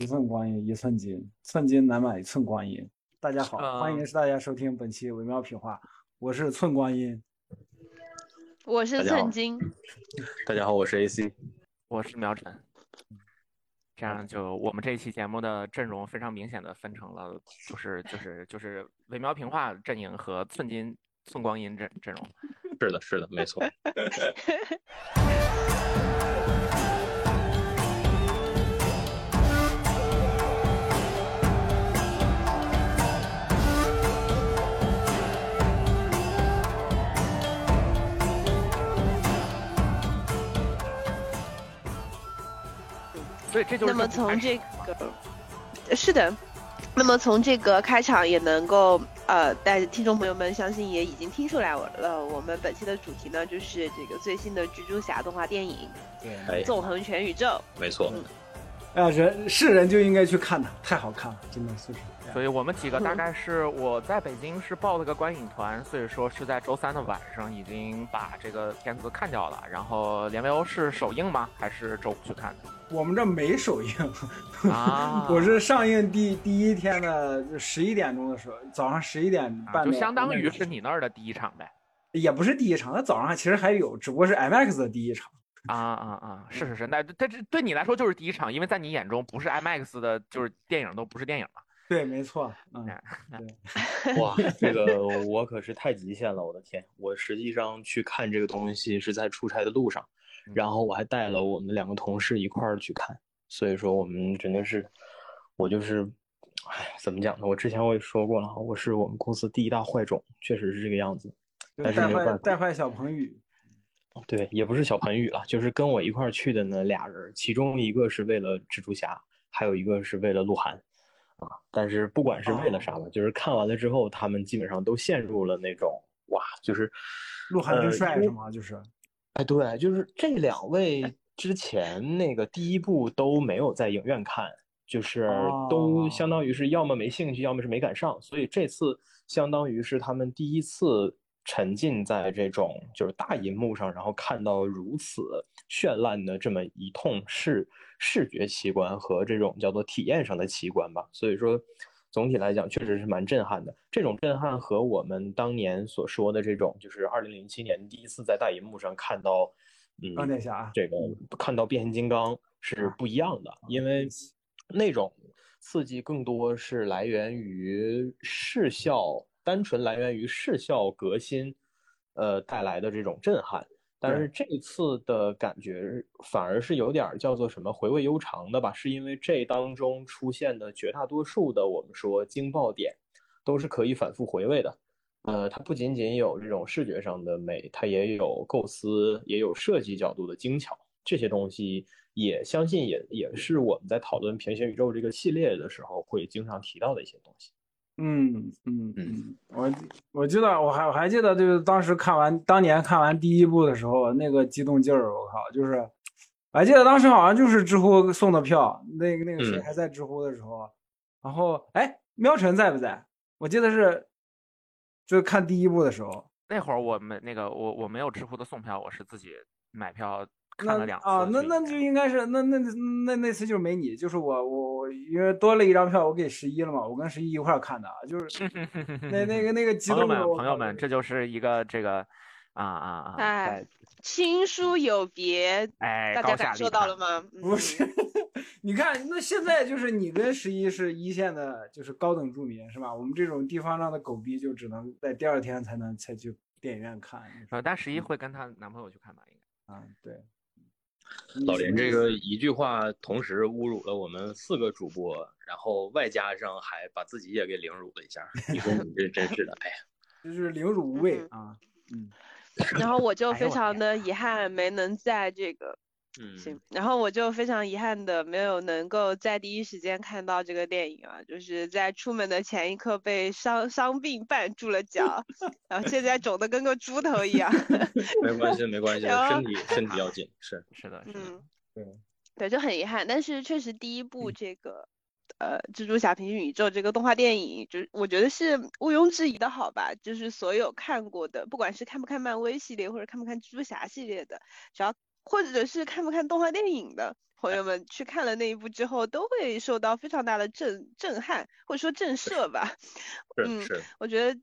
一寸光阴一寸金，寸金难买寸光阴。大家好，欢迎大家收听本期微妙品话，我是寸光阴，我是寸金，大家好，我是 AC，我是苗晨。这样就我们这一期节目的阵容非常明显的分成了，就是就是就是微妙平话阵营和寸金寸光阴阵阵容。是的，是的，没错。所以这就是那么从这个是的，那么从这个开场也能够呃，带听众朋友们相信也已经听出来了。我们本期的主题呢，就是这个最新的蜘蛛侠动画电影《纵横全宇宙》。没错。哎呀，人是人就应该去看它，太好看了，真的是。所以我们几个大概是我在北京是报了个观影团，所以说是在周三的晚上已经把这个片子看掉了。然后连维欧是首映吗？还是周五去看的？我们这没首映啊，我是上映第第一天的十一点钟的时候，早上十一点半，就相当于是你那儿的第一场呗。也不是第一场，那早上其实还有，只不过是 IMAX 的第一场。啊啊啊！是是是，那这这对你来说就是第一场，因为在你眼中不是 IMAX 的，就是电影都不是电影嘛。对，没错。嗯，对。哇，这个我可是太极限了，我的天！我实际上去看这个东西是在出差的路上。然后我还带了我们两个同事一块儿去看，所以说我们真的是，我就是，哎，怎么讲呢？我之前我也说过了，我是我们公司第一大坏种，确实是这个样子。但是没有办法。带坏小彭宇，对，也不是小盆雨了，就是跟我一块儿去的那俩人，其中一个是为了蜘蛛侠，还有一个是为了鹿晗，啊，但是不管是为了啥吧，就是看完了之后，他们基本上都陷入了那种哇，就是鹿晗真帅是吗？就是。哎，对，就是这两位之前那个第一部都没有在影院看，就是都相当于是要么没兴趣，要么是没赶上，所以这次相当于是他们第一次沉浸在这种就是大银幕上，然后看到如此绚烂的这么一通视视觉奇观和这种叫做体验上的奇观吧，所以说。总体来讲，确实是蛮震撼的。这种震撼和我们当年所说的这种，就是二零零七年第一次在大银幕上看到，嗯，钢铁侠这个看到变形金刚是不一样的，因为那种刺激更多是来源于视效，单纯来源于视效革新，呃带来的这种震撼。但是这次的感觉反而是有点叫做什么回味悠长的吧，是因为这当中出现的绝大多数的我们说惊爆点，都是可以反复回味的。呃，它不仅仅有这种视觉上的美，它也有构思，也有设计角度的精巧。这些东西也相信也也是我们在讨论平行宇宙这个系列的时候会经常提到的一些东西。嗯嗯嗯，我我记得我还我还记得，就是当时看完当年看完第一部的时候，那个激动劲儿，我靠，就是，我还记得当时好像就是知乎送的票，那个那个谁还在知乎的时候，然后哎，喵晨在不在？我记得是，就看第一部的时候，那会儿我们那个我我没有知乎的送票，我是自己买票。看了两啊，那那就应该是那那那那次就是没你，就是我我我因为多了一张票，我给十一了嘛，我跟十一一块看的，就是 那那个那个激动朋友们朋友们，这就是一个这个啊啊啊！哎，亲疏有别，哎，大家感受到了吗？不是，你看那现在就是你跟十一是一线的，就是高等住民是吧？我们这种地方上的狗逼就只能在第二天才能才去电影院看。啊，但十一会跟她男朋友去看吧？应该啊，对。老林这个一句话，同时侮辱了我们四个主播，然后外加上还把自己也给凌辱了一下。你说你这真是的，哎呀，就是凌辱无畏啊。嗯。然后我就非常的遗憾，没能在这个。嗯，行，然后我就非常遗憾的没有能够在第一时间看到这个电影啊，就是在出门的前一刻被伤伤病绊住了脚，然后现在肿的跟个猪头一样。没关系，没关系，身体身体要紧，是是的，嗯，对对，就很遗憾，但是确实第一部这个呃蜘蛛侠平行宇宙这个动画电影，就是我觉得是毋庸置疑的好吧，就是所有看过的，不管是看不看漫威系列或者看不看蜘蛛侠系列的，只要。或者是看不看动画电影的，朋友们去看了那一部之后，都会受到非常大的震震撼，或者说震慑吧。嗯，是，我觉得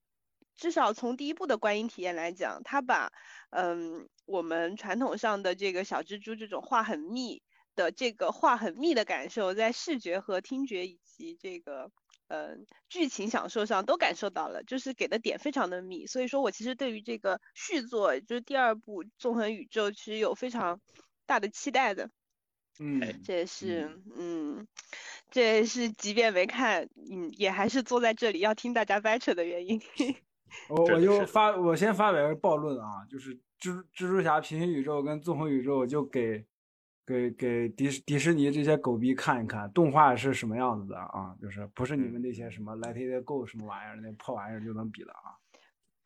至少从第一部的观影体验来讲，他把嗯我们传统上的这个小蜘蛛这种画很密的这个画很密的感受，在视觉和听觉以及这个。嗯，剧情享受上都感受到了，就是给的点非常的密，所以说我其实对于这个续作，就是第二部《纵横宇宙》，其实有非常大的期待的。嗯，这也是，嗯，这也是即便没看，嗯，也还是坐在这里要听大家掰扯的原因。我我就发，我先发表个暴论啊，就是蜘蜘蛛侠平行宇宙跟纵横宇宙就给。给给迪士迪士尼这些狗逼看一看动画是什么样子的啊！就是不是你们那些什么 Let It Go 什么玩意儿那破玩意儿就能比的啊！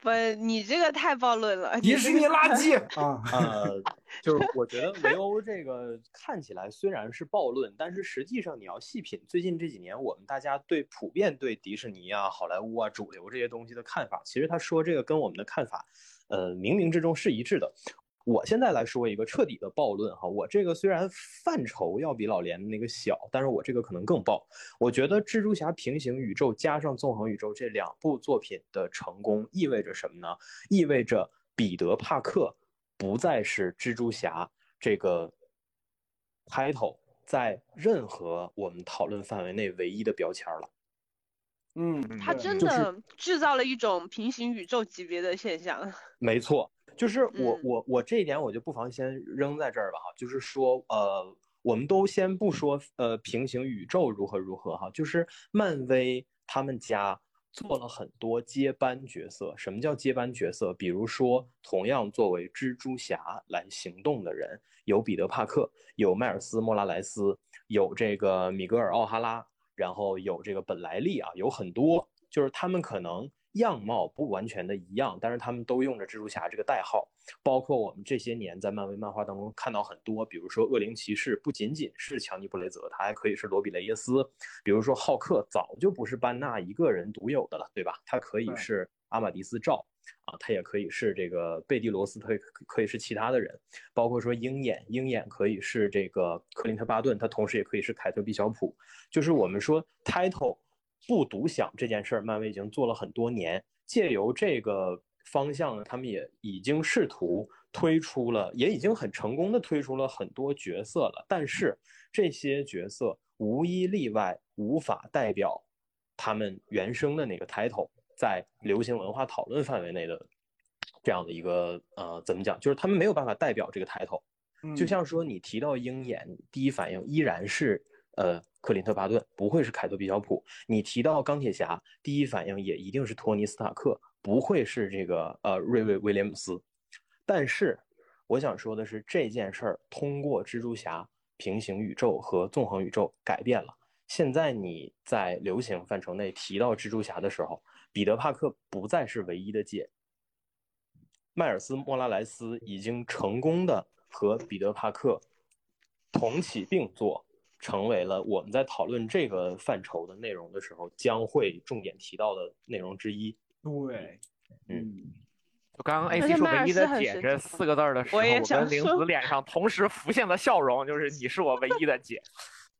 不，你这个太暴论了，迪士尼垃圾 啊！呃，就是我觉得维欧这个看起来虽然是暴论，但是实际上你要细品，最近这几年我们大家对普遍对迪士尼啊、好莱坞啊、主流这些东西的看法，其实他说这个跟我们的看法，呃，冥冥之中是一致的。我现在来说一个彻底的暴论哈，我这个虽然范畴要比老连那个小，但是我这个可能更暴。我觉得蜘蛛侠平行宇宙加上纵横宇宙这两部作品的成功意味着什么呢？意味着彼得帕克不再是蜘蛛侠这个 title 在任何我们讨论范围内唯一的标签了。嗯，他真的制造了一种平行宇宙级别的现象。没错。就是我我我这一点我就不妨先扔在这儿吧哈，就是说呃，我们都先不说呃平行宇宙如何如何哈，就是漫威他们家做了很多接班角色。什么叫接班角色？比如说同样作为蜘蛛侠来行动的人，有彼得帕克，有迈尔斯莫拉莱斯，有这个米格尔奥哈拉，然后有这个本莱利啊，有很多，就是他们可能。样貌不完全的一样，但是他们都用着蜘蛛侠这个代号。包括我们这些年在漫威漫画当中看到很多，比如说恶灵骑士不仅仅是强尼布雷泽，他还可以是罗比雷耶斯。比如说浩克早就不是班纳一个人独有的了，对吧？他可以是阿玛迪斯赵啊，他也可以是这个贝蒂罗斯，他可以是其他的人。包括说鹰眼，鹰眼可以是这个克林特巴顿，他同时也可以是凯特毕小普。就是我们说 title。不独享这件事儿，漫威已经做了很多年。借由这个方向呢，他们也已经试图推出了，也已经很成功的推出了很多角色了。但是这些角色无一例外无法代表他们原生的那个 title，在流行文化讨论范围内的这样的一个呃，怎么讲？就是他们没有办法代表这个 title。就像说你提到鹰眼，第一反应依然是。呃，克林特·巴顿不会是凯特·比小普。你提到钢铁侠，第一反应也一定是托尼·斯塔克，不会是这个呃瑞瑞·威廉姆斯。但是我想说的是，这件事儿通过蜘蛛侠平行宇宙和纵横宇宙改变了。现在你在流行范畴内提到蜘蛛侠的时候，彼得·帕克不再是唯一的解。迈尔斯·莫拉莱斯已经成功的和彼得·帕克同起并坐。成为了我们在讨论这个范畴的内容的时候将会重点提到的内容之一。对，嗯，就刚刚 AC 说“唯一的姐”这四个字的时候，我跟玲子脸上同时浮现的笑容就是“你是我唯一的姐”。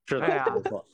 是的，没错。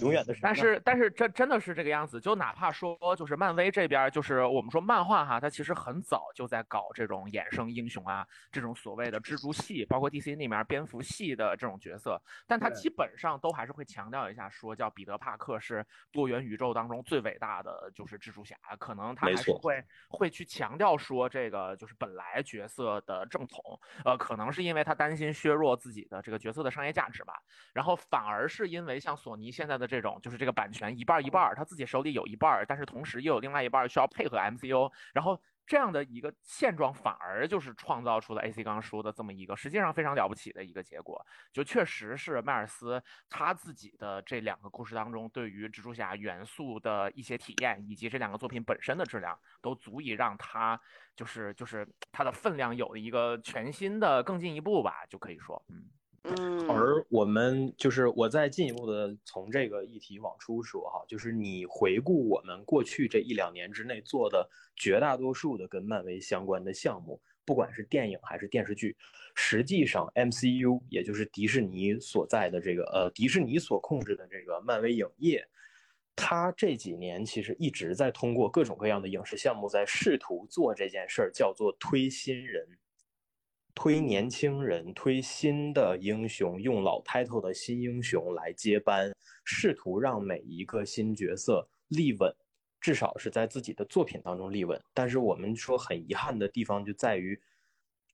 永远的，但是但是这真的是这个样子，就哪怕说就是漫威这边，就是我们说漫画哈，它其实很早就在搞这种衍生英雄啊，这种所谓的蜘蛛系，包括 DC 那面蝙蝠系的这种角色，但它基本上都还是会强调一下，说叫彼得帕克是多元宇宙当中最伟大的就是蜘蛛侠，可能他还是会会去强调说这个就是本来角色的正统，呃，可能是因为他担心削弱自己的这个角色的商业价值吧，然后反而是因为像索尼现在。的这种就是这个版权一半一半，他自己手里有一半，但是同时又有另外一半需要配合 MCU，然后这样的一个现状反而就是创造出了 AC 刚说的这么一个实际上非常了不起的一个结果，就确实是迈尔斯他自己的这两个故事当中对于蜘蛛侠元素的一些体验，以及这两个作品本身的质量，都足以让他就是就是他的分量有了一个全新的更进一步吧，就可以说，嗯。嗯，而我们就是我再进一步的从这个议题往出说哈，就是你回顾我们过去这一两年之内做的绝大多数的跟漫威相关的项目，不管是电影还是电视剧，实际上 MCU 也就是迪士尼所在的这个呃迪士尼所控制的这个漫威影业，它这几年其实一直在通过各种各样的影视项目在试图做这件事儿，叫做推新人。推年轻人，推新的英雄，用老 title 的新英雄来接班，试图让每一个新角色立稳，至少是在自己的作品当中立稳。但是我们说很遗憾的地方就在于，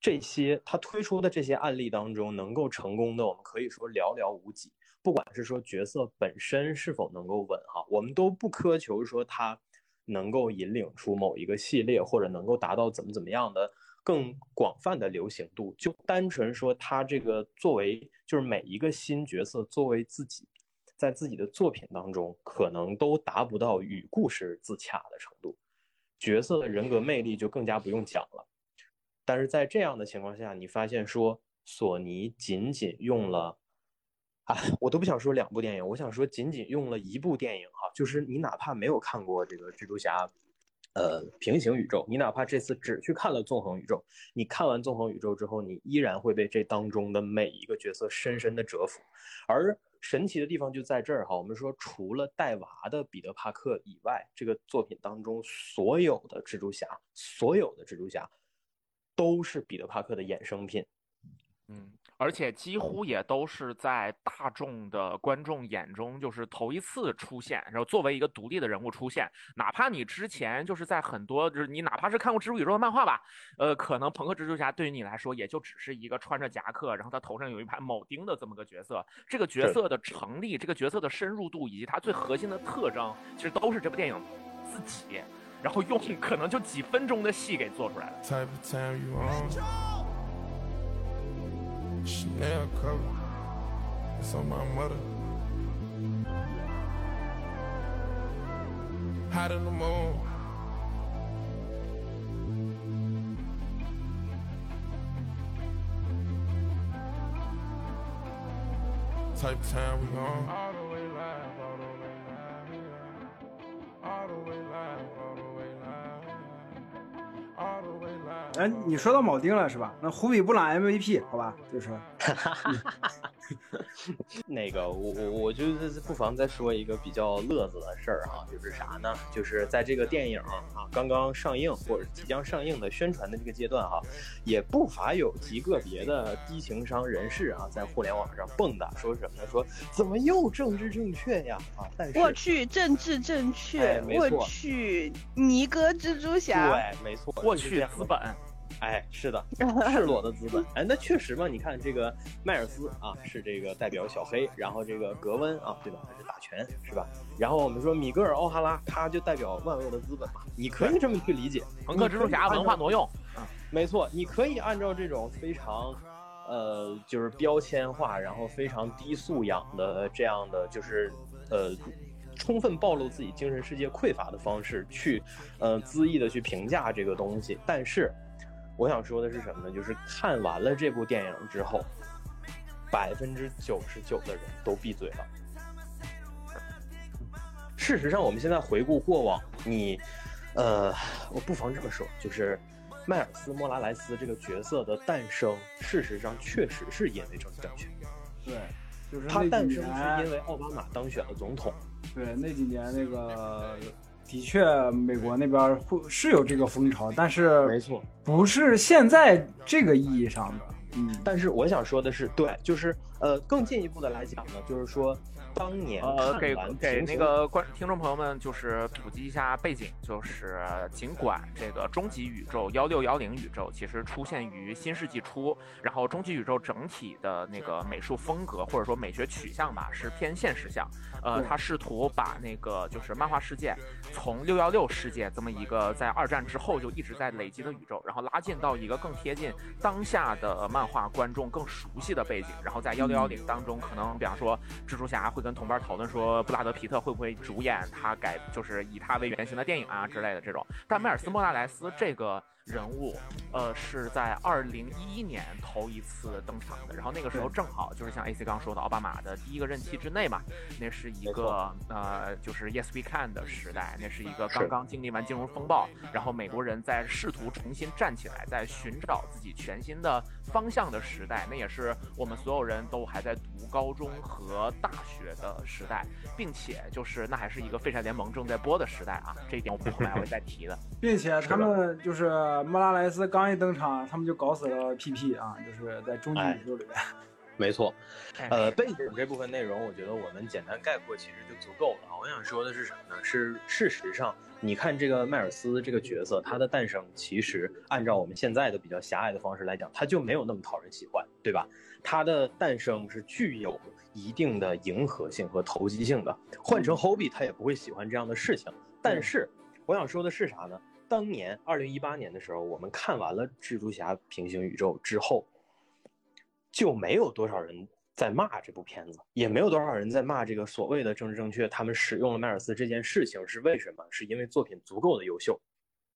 这些他推出的这些案例当中，能够成功的，我们可以说寥寥无几。不管是说角色本身是否能够稳哈，我们都不苛求说他能够引领出某一个系列，或者能够达到怎么怎么样的。更广泛的流行度，就单纯说他这个作为，就是每一个新角色作为自己，在自己的作品当中，可能都达不到与故事自洽的程度，角色的人格魅力就更加不用讲了。但是在这样的情况下，你发现说索尼仅仅用了，啊，我都不想说两部电影，我想说仅仅用了一部电影哈，就是你哪怕没有看过这个蜘蛛侠。呃，平行宇宙，你哪怕这次只去看了纵横宇宙，你看完纵横宇宙之后，你依然会被这当中的每一个角色深深的折服。而神奇的地方就在这儿哈，我们说除了带娃的彼得·帕克以外，这个作品当中所有的蜘蛛侠，所有的蜘蛛侠都是彼得·帕克的衍生品。嗯。而且几乎也都是在大众的观众眼中，就是头一次出现，然后作为一个独立的人物出现。哪怕你之前就是在很多，就是你哪怕是看过蜘蛛宇宙的漫画吧，呃，可能朋克蜘蛛侠对于你来说，也就只是一个穿着夹克，然后他头上有一排铆钉的这么个角色。这个角色的成立，这个角色的深入度以及他最核心的特征，其实都是这部电影自己，然后用可能就几分钟的戏给做出来了。Chanel cover. It's on my mother. Hot in the moon. Type time we on. All the way live, all the way live, all the way live, all the way live, 哎，你说到铆钉了是吧？那胡比布朗 MVP 好吧，就是。那个，我我我就是不妨再说一个比较乐子的事儿哈，就是啥呢？就是在这个电影啊刚刚上映或者即将上映的宣传的这个阶段哈，也不乏有极个别的低情商人士啊，在互联网上蹦跶说什么呢？说怎么又政治正确呀？啊，但是我去政治正确，我去尼哥蜘蛛侠，对，没错，我去资本。哎，是的，赤裸的资本。哎，那确实嘛，你看这个迈尔斯啊，是这个代表小黑，然后这个格温啊，对吧？他是打拳，是吧？然后我们说米格尔奥哈拉，他就代表万恶的资本嘛，你可以这么去理解。朋克蜘蛛侠文化挪用，啊，没错，你可以按照这种非常，呃，就是标签化，然后非常低素养的这样的，就是呃，充分暴露自己精神世界匮乏的方式去，呃，恣意的去评价这个东西，但是。我想说的是什么呢？就是看完了这部电影之后，百分之九十九的人都闭嘴了。事实上，我们现在回顾过往，你，呃，我不妨这么说，就是迈尔斯·莫拉莱斯这个角色的诞生，事实上确实是因为政治正确。对，就是他诞生是因为奥巴马当选了总统。对，那几年那个。的确，美国那边会是有这个风潮，但是没错，不是现在这个意义上的。嗯，但是我想说的是，对，就是呃，更进一步的来讲呢，就是说。当年呃，给给那个观听众朋友们就是普及一下背景，就是尽管这个终极宇宙幺六幺零宇宙其实出现于新世纪初，然后终极宇宙整体的那个美术风格或者说美学取向吧是偏现实向，呃，他试图把那个就是漫画世界从六幺六世界这么一个在二战之后就一直在累积的宇宙，然后拉近到一个更贴近当下的漫画观众更熟悉的背景，然后在幺六幺零当中可能比方说蜘蛛侠会跟跟同伴讨论说，布拉德皮特会不会主演他改，就是以他为原型的电影啊之类的这种。但迈尔斯莫纳莱斯这个人物，呃，是在二零一一年头一次登场的。然后那个时候正好就是像 AC 刚说的，奥巴马的第一个任期之内嘛，那是一个呃，就是 Yes We Can 的时代，那是一个刚刚经历完金融风暴，然后美国人在试图重新站起来，在寻找自己全新的方向的时代。那也是我们所有人都还在读高中和大学的时代，并且就是那还是一个废柴联盟正在播的时代啊，这一点我们后面还会再提的。并且他们就是莫拉莱斯刚一登场，他们就搞死了 PP 啊，就是在终极宇宙里面。没错，呃，背景这部分内容，我觉得我们简单概括其实就足够了。我想说的是什么呢？是事实上，你看这个迈尔斯这个角色，他的诞生其实按照我们现在的比较狭隘的方式来讲，他就没有那么讨人喜欢，对吧？他的诞生是具有一定的迎合性和投机性的。换成 Hobby，他也不会喜欢这样的事情。但是我想说的是啥呢？当年二零一八年的时候，我们看完了蜘蛛侠平行宇宙之后。就没有多少人在骂这部片子，也没有多少人在骂这个所谓的政治正确。他们使用了迈尔斯这件事情是为什么？是因为作品足够的优秀。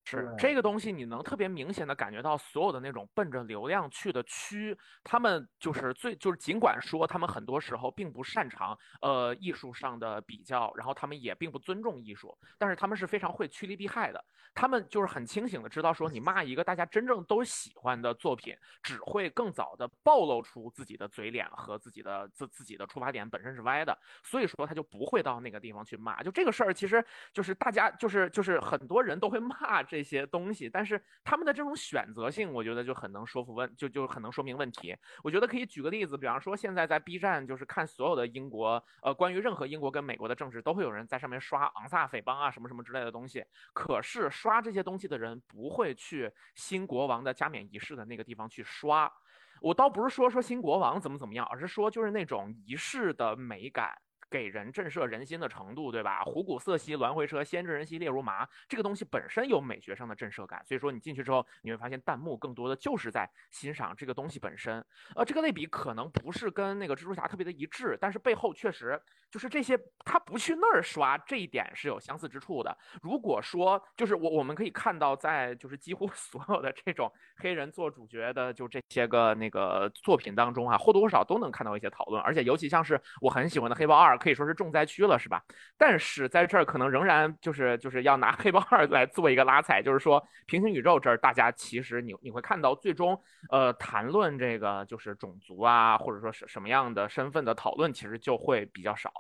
是这个东西，你能特别明显的感觉到所有的那种奔着流量去的区，他们就是最就是尽管说他们很多时候并不擅长呃艺术上的比较，然后他们也并不尊重艺术，但是他们是非常会趋利避害的。他们就是很清醒的知道说，你骂一个大家真正都喜欢的作品，只会更早的暴露出自己的嘴脸和自己的自自己的出发点本身是歪的，所以说他就不会到那个地方去骂。就这个事儿，其实就是大家就是就是很多人都会骂这些东西，但是他们的这种选择性，我觉得就很能说服问，就就很能说明问题。我觉得可以举个例子，比方说现在在 B 站，就是看所有的英国呃关于任何英国跟美国的政治，都会有人在上面刷昂萨匪帮啊什么什么之类的东西，可是。刷这些东西的人不会去新国王的加冕仪式的那个地方去刷，我倒不是说说新国王怎么怎么样，而是说就是那种仪式的美感。给人震慑人心的程度，对吧？虎骨色兮鸾回车，先知人兮列如麻。这个东西本身有美学上的震慑感，所以说你进去之后，你会发现弹幕更多的就是在欣赏这个东西本身。呃，这个类比可能不是跟那个蜘蛛侠特别的一致，但是背后确实就是这些，他不去那儿刷，这一点是有相似之处的。如果说就是我我们可以看到，在就是几乎 所有的这种黑人做主角的就这些个那个作品当中啊，或多或少都能看到一些讨论，而且尤其像是我很喜欢的黑豹二。可以说是重灾区了，是吧？但是在这儿可能仍然就是就是要拿黑豹二 来做一个拉踩，就是说平行宇宙这儿，大家其实你你会看到最终呃谈论这个就是种族啊，或者说是什么样的身份的讨论，其实就会比较少。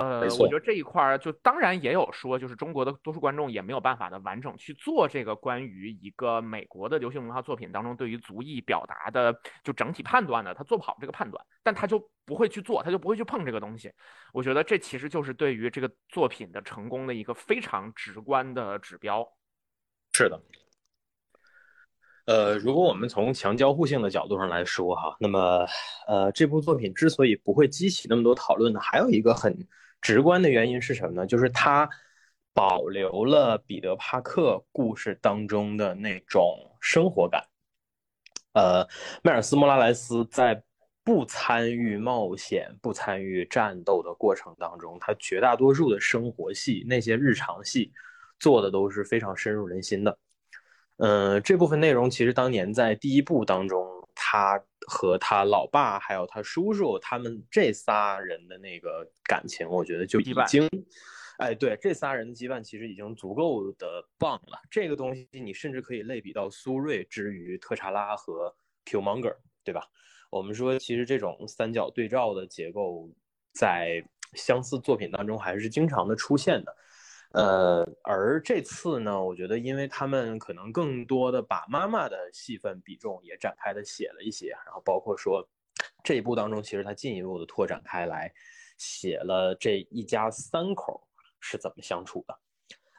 呃，我觉得这一块儿就当然也有说，就是中国的多数观众也没有办法的完整去做这个关于一个美国的流行文化作品当中对于族裔表达的就整体判断的，他做不好这个判断，但他就不会去做，他就不会去碰这个东西。我觉得这其实就是对于这个作品的成功的一个非常直观的指标。是的。呃，如果我们从强交互性的角度上来说哈，那么呃，这部作品之所以不会激起那么多讨论呢，还有一个很。直观的原因是什么呢？就是它保留了彼得·帕克故事当中的那种生活感。呃，迈尔斯·莫拉莱斯在不参与冒险、不参与战斗的过程当中，他绝大多数的生活戏、那些日常戏做的都是非常深入人心的。嗯，这部分内容其实当年在第一部当中。他和他老爸还有他叔叔，他们这仨人的那个感情，我觉得就已经，哎，对，这仨人的羁绊其实已经足够的棒了。这个东西你甚至可以类比到苏瑞之于特查拉和 Q Monger，对吧？我们说，其实这种三角对照的结构在相似作品当中还是经常的出现的。呃，而这次呢，我觉得，因为他们可能更多的把妈妈的戏份比重也展开的写了一些，然后包括说这一部当中，其实他进一步的拓展开来，写了这一家三口是怎么相处的。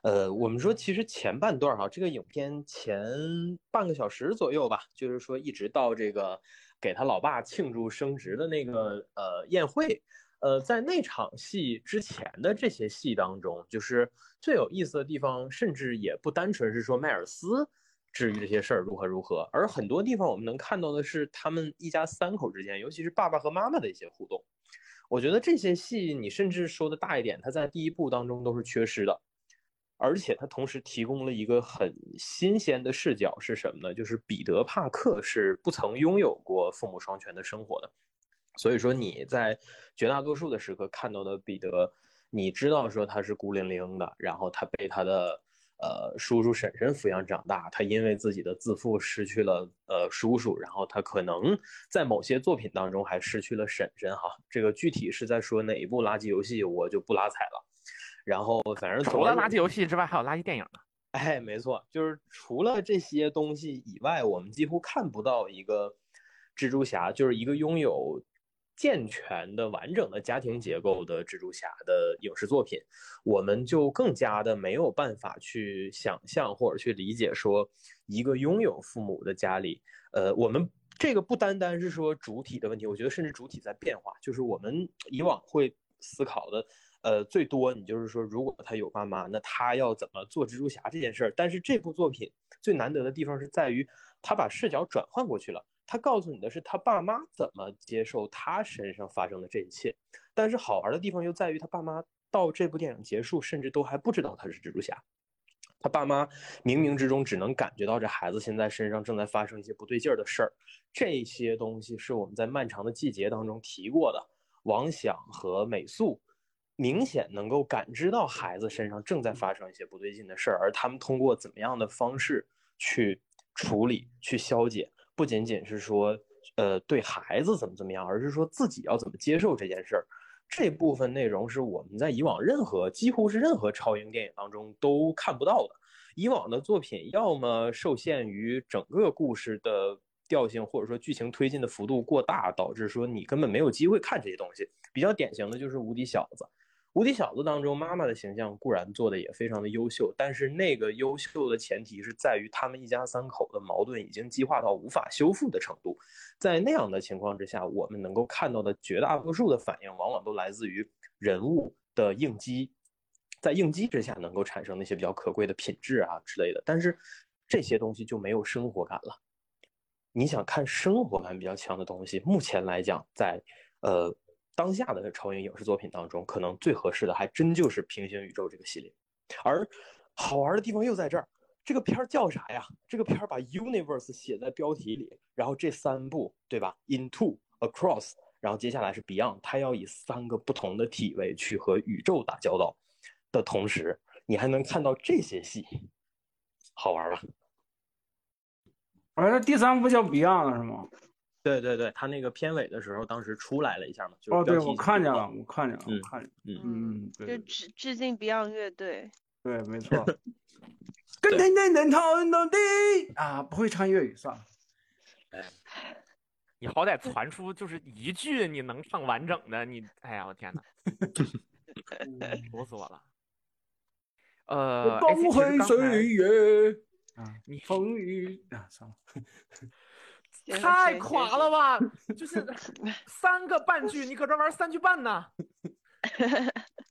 呃，我们说其实前半段哈，这个影片前半个小时左右吧，就是说一直到这个给他老爸庆祝升职的那个呃宴会。呃，在那场戏之前的这些戏当中，就是最有意思的地方，甚至也不单纯是说迈尔斯至于这些事儿如何如何，而很多地方我们能看到的是他们一家三口之间，尤其是爸爸和妈妈的一些互动。我觉得这些戏，你甚至说的大一点，他在第一部当中都是缺失的。而且它同时提供了一个很新鲜的视角是什么呢？就是彼得·帕克是不曾拥有过父母双全的生活的，所以说你在绝大多数的时刻看到的彼得，你知道说他是孤零零的，然后他被他的呃叔叔婶婶抚养长大，他因为自己的自负失去了呃叔叔，然后他可能在某些作品当中还失去了婶婶哈，这个具体是在说哪一部垃圾游戏我就不拉踩了。然后，反正除了垃圾游戏之外，还有垃圾电影呢。哎，没错，就是除了这些东西以外，我们几乎看不到一个蜘蛛侠，就是一个拥有健全的、完整的家庭结构的蜘蛛侠的影视作品。我们就更加的没有办法去想象或者去理解，说一个拥有父母的家里，呃，我们这个不单单是说主体的问题，我觉得甚至主体在变化，就是我们以往会思考的。呃，最多你就是说，如果他有爸妈，那他要怎么做蜘蛛侠这件事儿？但是这部作品最难得的地方是在于，他把视角转换过去了。他告诉你的是他爸妈怎么接受他身上发生的这一切。但是好玩的地方又在于，他爸妈到这部电影结束，甚至都还不知道他是蜘蛛侠。他爸妈冥冥之中只能感觉到这孩子现在身上正在发生一些不对劲儿的事儿。这些东西是我们在漫长的季节当中提过的。王想和美素。明显能够感知到孩子身上正在发生一些不对劲的事儿，而他们通过怎么样的方式去处理、去消解，不仅仅是说，呃，对孩子怎么怎么样，而是说自己要怎么接受这件事儿。这部分内容是我们在以往任何几乎是任何超英电影当中都看不到的。以往的作品要么受限于整个故事的调性，或者说剧情推进的幅度过大，导致说你根本没有机会看这些东西。比较典型的就是《无敌小子》。无敌小子当中，妈妈的形象固然做的也非常的优秀，但是那个优秀的前提是在于他们一家三口的矛盾已经激化到无法修复的程度。在那样的情况之下，我们能够看到的绝大多数的反应，往往都来自于人物的应激，在应激之下能够产生那些比较可贵的品质啊之类的。但是这些东西就没有生活感了。你想看生活感比较强的东西，目前来讲，在呃。当下的超英影视作品当中，可能最合适的还真就是平行宇宙这个系列。而好玩的地方又在这儿，这个片儿叫啥呀？这个片儿把 universe 写在标题里，然后这三部对吧？Into Across，然后接下来是 Beyond，它要以三个不同的体位去和宇宙打交道的同时，你还能看到这些戏，好玩吧？而第三部叫 Beyond 是吗？对对对，他那个片尾的时候，当时出来了一下嘛，就是哦，对我看见了，我看见了，嗯，看见，嗯嗯，就致致敬 Beyond 乐队，对，没错。跟天天能唱到底啊，不会唱粤语算了。哎，你好歹传出就是一句你能唱完整的，你，哎呀，我天哪，愁死我了。呃，光辉岁月啊，你风雨啊，算了。太垮了吧！就是 三个半句，你搁这玩三句半呢？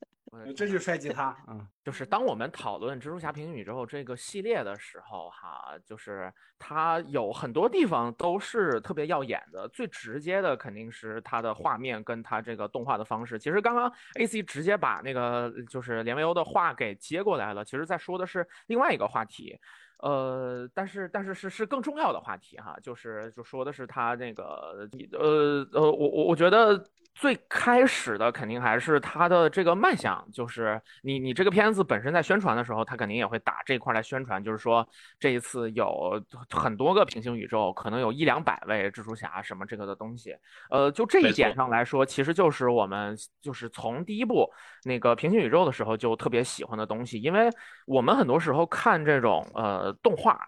这就摔吉他。嗯，就是当我们讨论蜘蛛侠平行宇宙这个系列的时候，哈，就是它有很多地方都是特别耀眼的。最直接的肯定是它的画面跟它这个动画的方式。其实刚刚 AC 直接把那个就是连维欧的话给接过来了。其实在说的是另外一个话题。呃，但是但是是是更重要的话题哈，就是就说的是他那个呃呃，我我我觉得最开始的肯定还是他的这个卖相，就是你你这个片子本身在宣传的时候，他肯定也会打这块来宣传，就是说这一次有很多个平行宇宙，可能有一两百位蜘蛛侠什么这个的东西，呃，就这一点上来说，其实就是我们就是从第一部那个平行宇宙的时候就特别喜欢的东西，因为我们很多时候看这种呃。动画，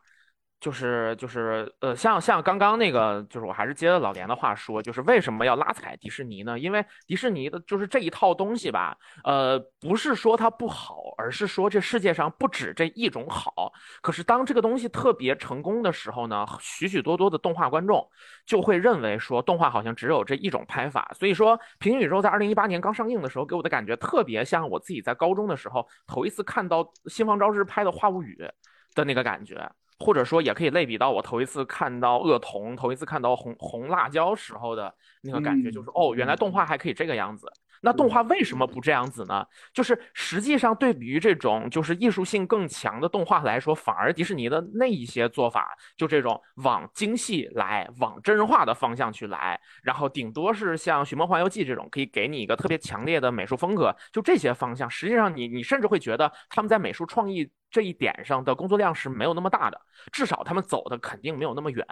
就是就是呃，像像刚刚那个，就是我还是接着老连的话说，就是为什么要拉踩迪士尼呢？因为迪士尼的就是这一套东西吧，呃，不是说它不好，而是说这世界上不止这一种好。可是当这个东西特别成功的时候呢，许许多多的动画观众就会认为说动画好像只有这一种拍法。所以说，《平行宇宙》在二零一八年刚上映的时候，给我的感觉特别像我自己在高中的时候头一次看到新房昭之拍的《话物语》。的那个感觉，或者说也可以类比到我头一次看到恶童，头一次看到红红辣椒时候的那个感觉，就是哦，原来动画还可以这个样子。那动画为什么不这样子呢？就是实际上对比于这种就是艺术性更强的动画来说，反而迪士尼的那一些做法，就这种往精细来、往真人化的方向去来，然后顶多是像《寻梦环游记》这种可以给你一个特别强烈的美术风格，就这些方向，实际上你你甚至会觉得他们在美术创意这一点上的工作量是没有那么大的，至少他们走的肯定没有那么远。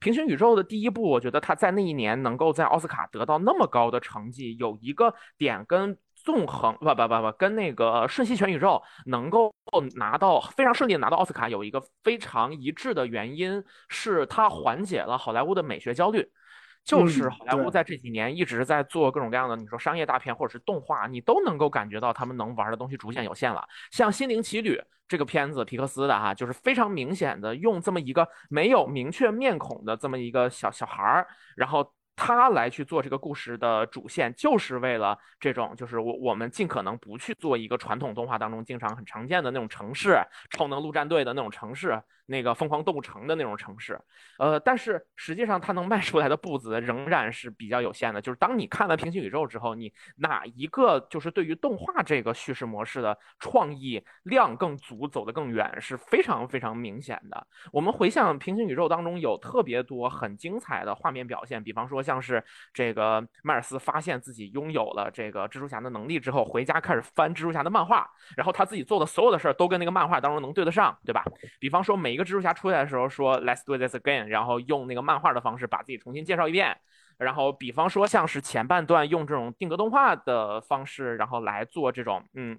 平行宇宙的第一部，我觉得他在那一年能够在奥斯卡得到那么高的成绩，有一个。点跟纵横不不不不跟那个瞬息全宇宙能够拿到非常顺利的拿到奥斯卡，有一个非常一致的原因是它缓解了好莱坞的美学焦虑。就是好莱坞在这几年一直在做各种各样的，你说商业大片或者是动画，你都能够感觉到他们能玩的东西逐渐有限了。像《心灵奇旅》这个片子，皮克斯的哈，就是非常明显的用这么一个没有明确面孔的这么一个小小孩儿，然后。他来去做这个故事的主线，就是为了这种，就是我我们尽可能不去做一个传统动画当中经常很常见的那种城市，超能陆战队的那种城市。那个疯狂动物城的那种城市，呃，但是实际上它能卖出来的步子仍然是比较有限的。就是当你看完平行宇宙之后，你哪一个就是对于动画这个叙事模式的创意量更足，走得更远，是非常非常明显的。我们回想平行宇宙当中有特别多很精彩的画面表现，比方说像是这个迈尔斯发现自己拥有了这个蜘蛛侠的能力之后，回家开始翻蜘蛛侠的漫画，然后他自己做的所有的事儿都跟那个漫画当中能对得上，对吧？比方说每一个蜘蛛侠出来的时候说 Let's do this again，然后用那个漫画的方式把自己重新介绍一遍。然后比方说像是前半段用这种定格动画的方式，然后来做这种嗯，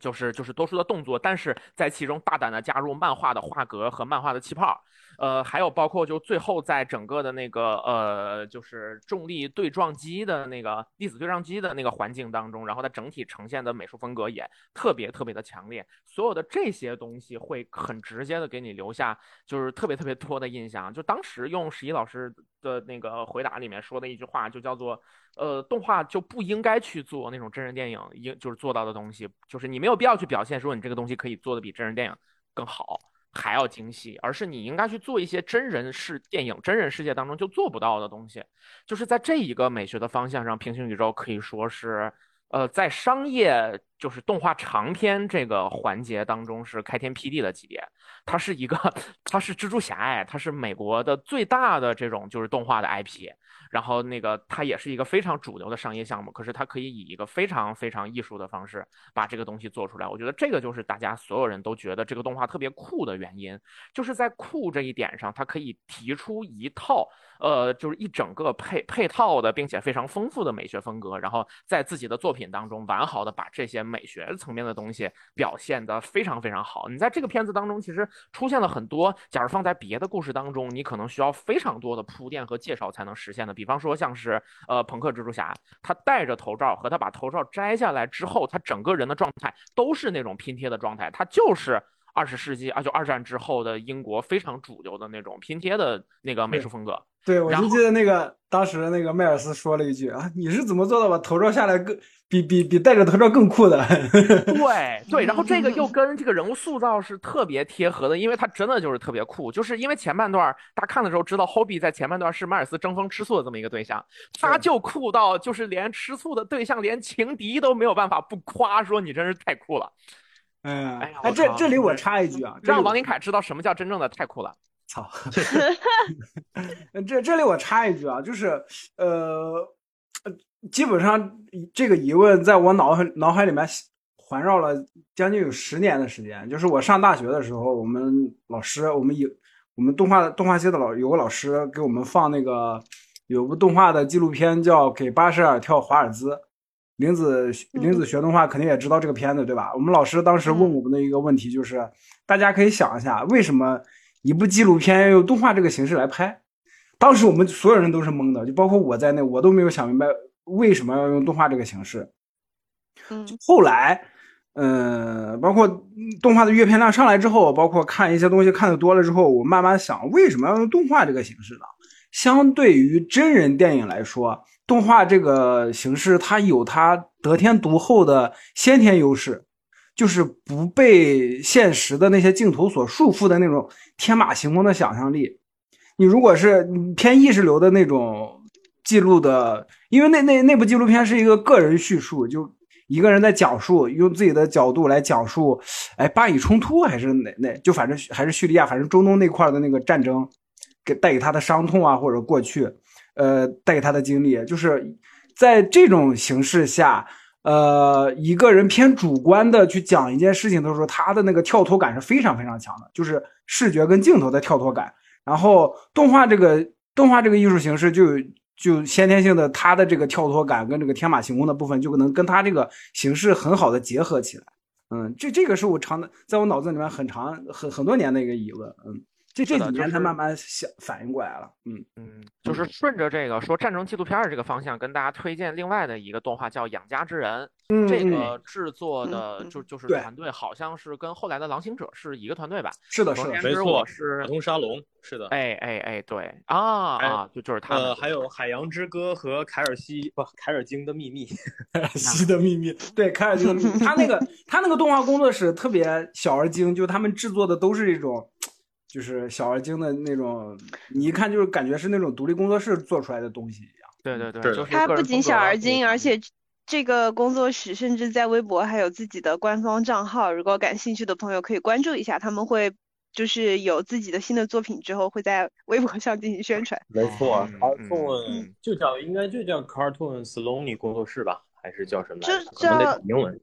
就是就是多数的动作，但是在其中大胆的加入漫画的画格和漫画的气泡。呃，还有包括就最后在整个的那个呃，就是重力对撞机的那个粒子对撞机的那个环境当中，然后它整体呈现的美术风格也特别特别的强烈。所有的这些东西会很直接的给你留下就是特别特别多的印象。就当时用十一老师的那个回答里面说的一句话，就叫做呃，动画就不应该去做那种真人电影应就是做到的东西，就是你没有必要去表现说你这个东西可以做的比真人电影更好。还要精细，而是你应该去做一些真人世电影、真人世界当中就做不到的东西。就是在这一个美学的方向上，平行宇宙可以说是，呃，在商业就是动画长篇这个环节当中是开天辟地的级别。它是一个，它是蜘蛛侠，哎，它是美国的最大的这种就是动画的 IP。然后那个它也是一个非常主流的商业项目，可是它可以以一个非常非常艺术的方式把这个东西做出来。我觉得这个就是大家所有人都觉得这个动画特别酷的原因，就是在酷这一点上，它可以提出一套。呃，就是一整个配配套的，并且非常丰富的美学风格，然后在自己的作品当中完好的把这些美学层面的东西表现得非常非常好。你在这个片子当中，其实出现了很多，假如放在别的故事当中，你可能需要非常多的铺垫和介绍才能实现的。比方说像是呃朋克蜘蛛侠，他戴着头罩和他把头罩摘下来之后，他整个人的状态都是那种拼贴的状态，他就是二十世纪啊，就二战之后的英国非常主流的那种拼贴的那个美术风格。对，我就记得那个当时那个迈尔斯说了一句啊，你是怎么做到把头罩下来更比比比戴着头罩更酷的？对对，然后这个又 跟这个人物塑造是特别贴合的，因为他真的就是特别酷，就是因为前半段大家看的时候知道，Hobby 在前半段是迈尔斯争风吃醋的这么一个对象，他就酷到就是连吃醋的对象连情敌都没有办法不夸说你真是太酷了。嗯，哎呀，这这里我插一句啊，让王林凯知道什么叫真正的太酷了。操，这这里我插一句啊，就是呃，基本上这个疑问在我脑海脑海里面环绕了将近有十年的时间。就是我上大学的时候，我们老师，我们有我们动画动画系的老有个老师给我们放那个有部动画的纪录片，叫《给巴舍尔跳华尔兹》。林子林子学动画肯定也知道这个片子，对吧？我们老师当时问我们的一个问题就是，大家可以想一下，为什么？一部纪录片要用动画这个形式来拍，当时我们所有人都是懵的，就包括我在内，我都没有想明白为什么要用动画这个形式。嗯，后来，嗯，包括动画的阅片量上来之后，包括看一些东西看的多了之后，我慢慢想，为什么要用动画这个形式呢？相对于真人电影来说，动画这个形式它有它得天独厚的先天优势。就是不被现实的那些镜头所束缚的那种天马行空的想象力。你如果是偏意识流的那种记录的，因为那那那部纪录片是一个个人叙述，就一个人在讲述，用自己的角度来讲述，哎，巴以冲突还是哪那，就反正还是叙利亚，反正中东那块的那个战争，给带给他的伤痛啊，或者过去，呃，带给他的经历，就是在这种形式下，呃，一个人偏主观的去讲一件事情的时候，他的那个跳脱感是非常非常强的，就是视觉跟镜头的跳脱感。然后动画这个动画这个艺术形式就。就先天性的，它的这个跳脱感跟这个天马行空的部分，就能跟它这个形式很好的结合起来。嗯，这这个是我长的，在我脑子里面很长很很多年的一个疑问。嗯。这这几年才慢慢想反应过来了，嗯。嗯，就是顺着这个说战争纪录片的这个方向，跟大家推荐另外的一个动画叫《养家之人》，嗯这个。制作的就就是团队好像是跟后来的《狼行者》是一个团队吧？是的，是的，没错，是卡通沙龙，是的，哎哎哎，对啊啊，就就是他呃，还有《海洋之歌》和《凯尔西不凯尔金的秘密》，凯尔西的秘密，对，凯尔金的秘密，他那个他那个动画工作室特别小而精，就他们制作的都是这种。就是小而精的那种，你一看就是感觉是那种独立工作室做出来的东西一样。对对对，它不仅小而精，而且这个工作室甚至在微博还有自己的官方账号，如果感兴趣的朋友可以关注一下，他们会就是有自己的新的作品之后会在微博上进行宣传。没错，Cartoon 就叫应该就叫 Cartoon Slony 工作室吧，还是叫什么？就叫英文。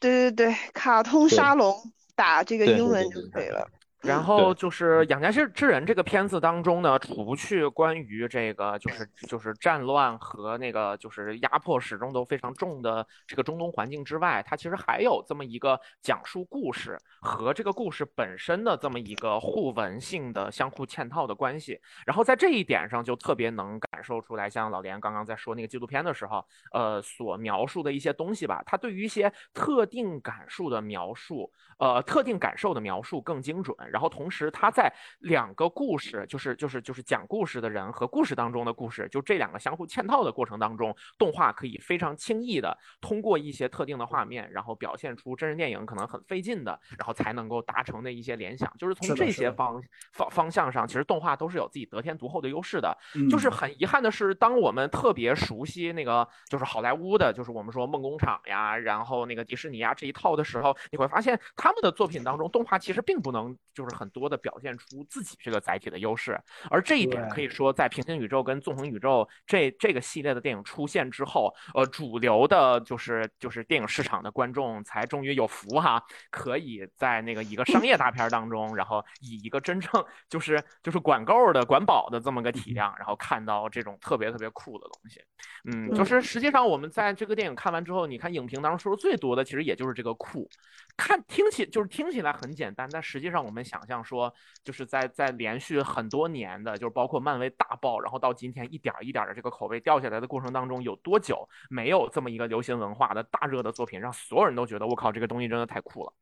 对对对，卡通沙龙打这个英文就可以了。然后就是《养家之之人》这个片子当中呢，除去关于这个就是就是战乱和那个就是压迫始终都非常重的这个中东环境之外，它其实还有这么一个讲述故事和这个故事本身的这么一个互文性的相互嵌套的关系。然后在这一点上就特别能感受出来，像老连刚刚在说那个纪录片的时候，呃，所描述的一些东西吧，它对于一些特定感受的描述。呃，特定感受的描述更精准，然后同时他在两个故事，就是就是就是讲故事的人和故事当中的故事，就这两个相互嵌套的过程当中，动画可以非常轻易的通过一些特定的画面，然后表现出真人电影可能很费劲的，然后才能够达成的一些联想。就是从这些方方方向上，其实动画都是有自己得天独厚的优势的。就是很遗憾的是，当我们特别熟悉那个就是好莱坞的，就是我们说梦工厂呀，然后那个迪士尼啊这一套的时候，你会发现。他们的作品当中，动画其实并不能就是很多的表现出自己这个载体的优势，而这一点可以说在平行宇宙跟纵横宇宙这这个系列的电影出现之后，呃，主流的就是就是电影市场的观众才终于有福哈，可以在那个一个商业大片当中，然后以一个真正就是就是管够的管饱的这么个体量，然后看到这种特别特别酷的东西。嗯，就是实际上我们在这个电影看完之后，你看影评当中说的最多的，其实也就是这个酷，看听起就是听起来很简单，但实际上我们想象说，就是在在连续很多年的，就是包括漫威大爆，然后到今天一点一点的这个口碑掉下来的过程当中，有多久没有这么一个流行文化的大热的作品，让所有人都觉得我靠，这个东西真的太酷了。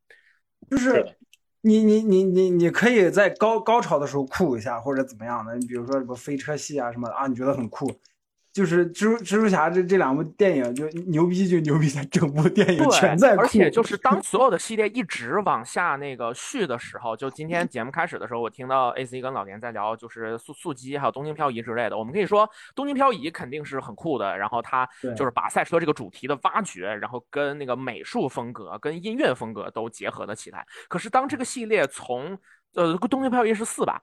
就是你你你你你可以在高高潮的时候酷一下，或者怎么样的，你比如说什么飞车戏啊什么的啊，你觉得很酷。就是蜘蛛蜘蛛侠这这两部电影就牛逼就牛逼在 整部电影全在而且就是当所有的系列一直往下那个续的时候，就今天节目开始的时候，我听到 AC 跟老年在聊，就是速速激还有东京漂移之类的。我们可以说东京漂移肯定是很酷的，然后它就是把赛车这个主题的挖掘，然后跟那个美术风格跟音乐风格都结合了起来。可是当这个系列从呃东京漂移是四吧？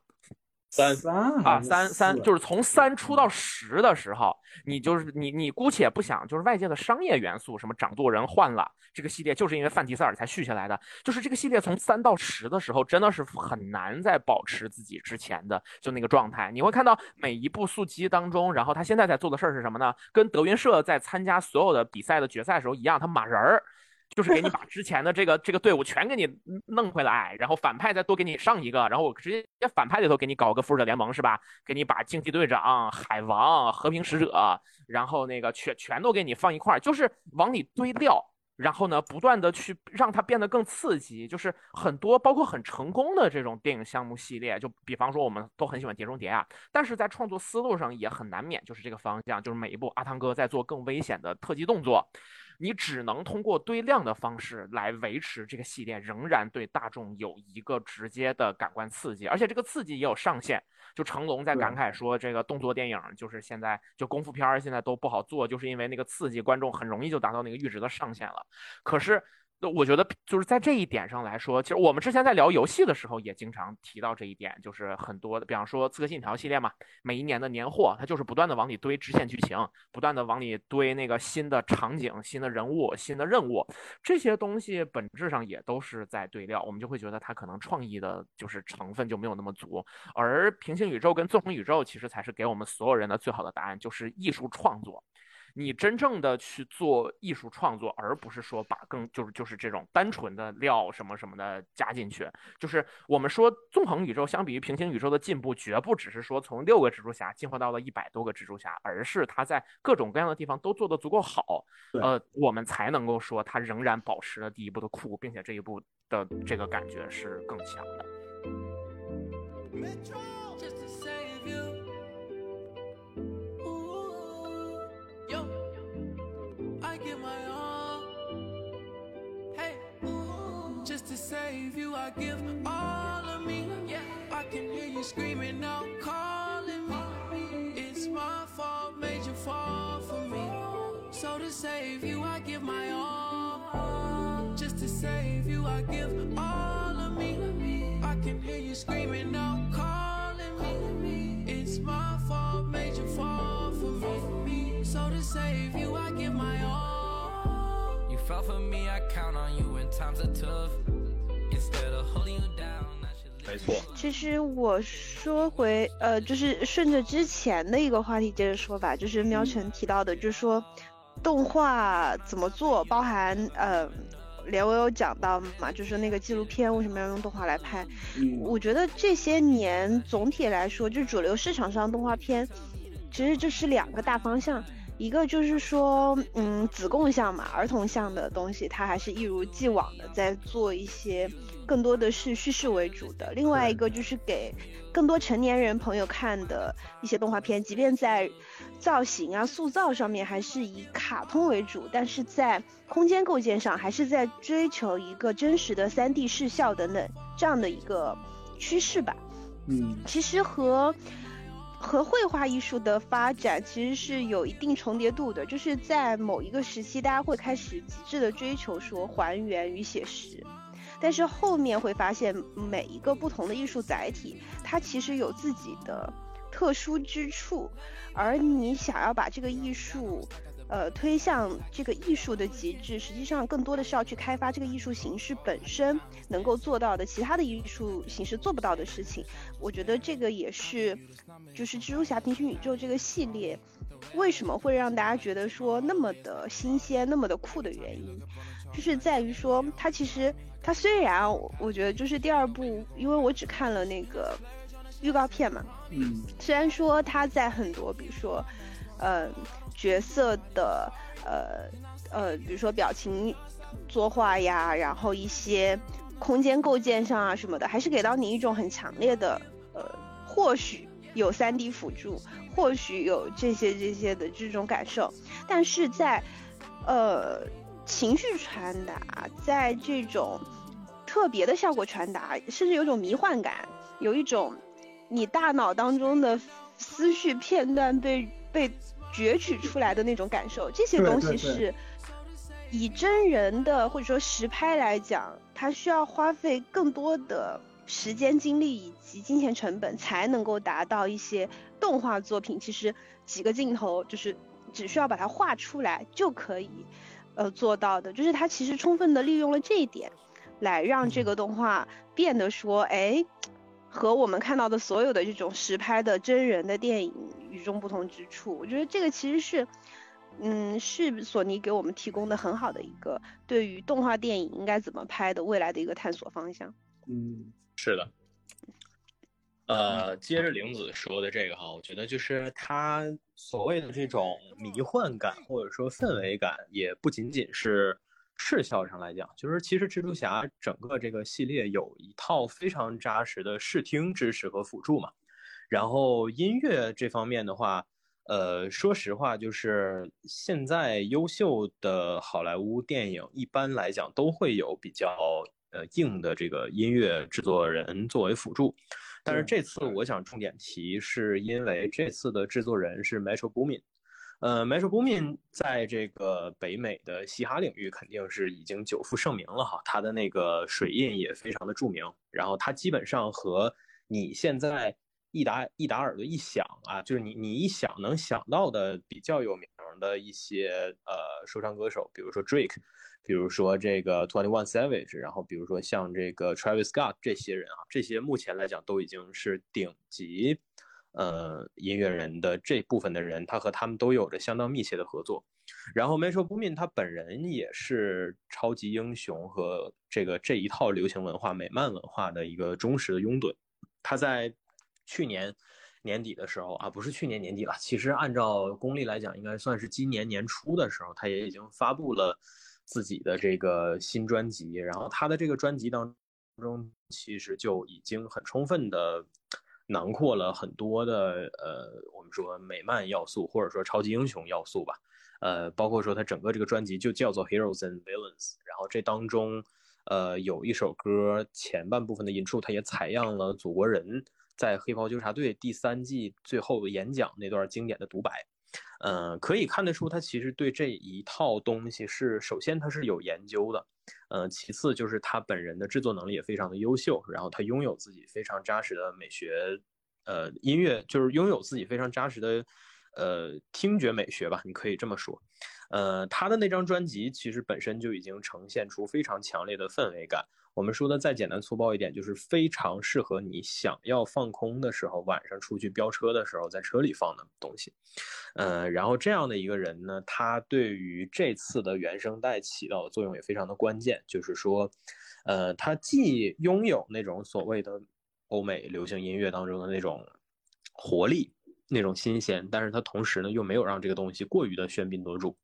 三啊，三三就是从三出到十的时候，你就是你你姑且不想，就是外界的商业元素，什么掌舵人换了，这个系列就是因为范迪塞尔才续下来的。就是这个系列从三到十的时候，真的是很难再保持自己之前的就那个状态。你会看到每一部速激当中，然后他现在在做的事儿是什么呢？跟德云社在参加所有的比赛的决赛的时候一样，他马人儿。就是给你把之前的这个这个队伍全给你弄回来，然后反派再多给你上一个，然后我直接反派里头给你搞个复仇者联盟是吧？给你把惊奇队长、海王、和平使者，然后那个全全都给你放一块儿，就是往里堆料，然后呢不断的去让它变得更刺激。就是很多包括很成功的这种电影项目系列，就比方说我们都很喜欢碟中谍啊，但是在创作思路上也很难免就是这个方向，就是每一部阿汤哥在做更危险的特技动作。你只能通过堆量的方式来维持这个系列仍然对大众有一个直接的感官刺激，而且这个刺激也有上限。就成龙在感慨说，这个动作电影就是现在就功夫片儿现在都不好做，就是因为那个刺激观众很容易就达到那个阈值的上限了。可是。那我觉得就是在这一点上来说，其实我们之前在聊游戏的时候也经常提到这一点，就是很多的，比方说《刺客信条》系列嘛，每一年的年货，它就是不断的往里堆支线剧情，不断的往里堆那个新的场景、新的人物、新的任务，这些东西本质上也都是在堆料，我们就会觉得它可能创意的就是成分就没有那么足，而平行宇宙跟纵横宇宙其实才是给我们所有人的最好的答案，就是艺术创作。你真正的去做艺术创作，而不是说把更就是就是这种单纯的料什么什么的加进去。就是我们说纵横宇宙相比于平行宇宙的进步，绝不只是说从六个蜘蛛侠进化到了一百多个蜘蛛侠，而是它在各种各样的地方都做得足够好，呃，我们才能够说它仍然保持了第一部的酷，并且这一部的这个感觉是更强的。Save you, I give all of me. Yeah, I can hear you screaming out, calling me. It's my fault, made you fall for me. So to save you, I give my all. Just to save you, I give all of me. I can hear you screaming out, calling me. It's my fault, made you fall for me. So to save you, I give my all. You fell for me, I count on you when times are tough. 没错，其实我说回，呃，就是顺着之前的一个话题接着说吧，就是喵晨提到的，就是说动画怎么做，包含呃，连我有讲到嘛，就是那个纪录片为什么要用动画来拍，我觉得这些年总体来说，就主流市场上动画片，其实这是两个大方向。一个就是说，嗯，子贡像嘛，儿童像的东西，它还是一如既往的在做一些，更多的是叙事为主的。另外一个就是给更多成年人朋友看的一些动画片，即便在造型啊、塑造上面还是以卡通为主，但是在空间构建上还是在追求一个真实的 3D 视效等等这样的一个趋势吧。嗯，其实和。和绘画艺术的发展其实是有一定重叠度的，就是在某一个时期，大家会开始极致的追求说还原与写实，但是后面会发现每一个不同的艺术载体，它其实有自己的特殊之处，而你想要把这个艺术。呃，推向这个艺术的极致，实际上更多的是要去开发这个艺术形式本身能够做到的，其他的艺术形式做不到的事情。我觉得这个也是，就是蜘蛛侠平行宇宙这个系列为什么会让大家觉得说那么的新鲜、那么的酷的原因，就是在于说它其实它虽然我觉得就是第二部，因为我只看了那个预告片嘛，嗯，虽然说它在很多比如说，嗯。角色的呃呃，比如说表情作画呀，然后一些空间构建上啊什么的，还是给到你一种很强烈的呃，或许有 3D 辅助，或许有这些这些的这种感受，但是在呃情绪传达，在这种特别的效果传达，甚至有种迷幻感，有一种你大脑当中的思绪片段被被。攫取出来的那种感受，这些东西是以真人的或者说实拍来讲，它需要花费更多的时间、精力以及金钱成本，才能够达到一些动画作品。其实几个镜头就是只需要把它画出来就可以，呃，做到的。就是它其实充分的利用了这一点，来让这个动画变得说，哎。和我们看到的所有的这种实拍的真人的电影与众不同之处，我觉得这个其实是，嗯，是索尼给我们提供的很好的一个对于动画电影应该怎么拍的未来的一个探索方向。嗯，是的。呃，接着玲子说的这个哈，我觉得就是它所谓的这种迷幻感或者说氛围感，也不仅仅是。视效上来讲，就是其实蜘蛛侠整个这个系列有一套非常扎实的视听知识和辅助嘛。然后音乐这方面的话，呃，说实话，就是现在优秀的好莱坞电影，一般来讲都会有比较呃硬的这个音乐制作人作为辅助。但是这次我想重点提，是因为这次的制作人是 Metro Boomin。呃，Metro Boomin 在这个北美的嘻哈领域肯定是已经久负盛名了哈，他的那个水印也非常的著名。然后他基本上和你现在。一打一打耳朵一响啊，就是你你一想能想到的比较有名的一些呃说唱歌手，比如说 Drake，比如说这个 Twenty One Savage，然后比如说像这个 Travis Scott 这些人啊，这些目前来讲都已经是顶级呃音乐人的这部分的人，他和他们都有着相当密切的合作。然后 Metro Boomin 他本人也是超级英雄和这个这一套流行文化美漫文化的一个忠实的拥趸，他在。去年年底的时候啊，不是去年年底了，其实按照公历来讲，应该算是今年年初的时候，他也已经发布了自己的这个新专辑。然后他的这个专辑当中，其实就已经很充分的囊括了很多的呃，我们说美漫要素或者说超级英雄要素吧。呃，包括说他整个这个专辑就叫做 Heroes and Villains。然后这当中，呃，有一首歌前半部分的引出，他也采样了祖国人。在《黑袍纠察队》第三季最后演讲那段经典的独白，嗯，可以看得出他其实对这一套东西是，首先他是有研究的，嗯，其次就是他本人的制作能力也非常的优秀，然后他拥有自己非常扎实的美学，呃，音乐就是拥有自己非常扎实的，呃，听觉美学吧，你可以这么说，呃，他的那张专辑其实本身就已经呈现出非常强烈的氛围感。我们说的再简单粗暴一点，就是非常适合你想要放空的时候，晚上出去飙车的时候，在车里放的东西。呃，然后这样的一个人呢，他对于这次的原声带起到的作用也非常的关键，就是说，呃，他既拥有那种所谓的欧美流行音乐当中的那种活力、那种新鲜，但是他同时呢，又没有让这个东西过于的喧宾夺主，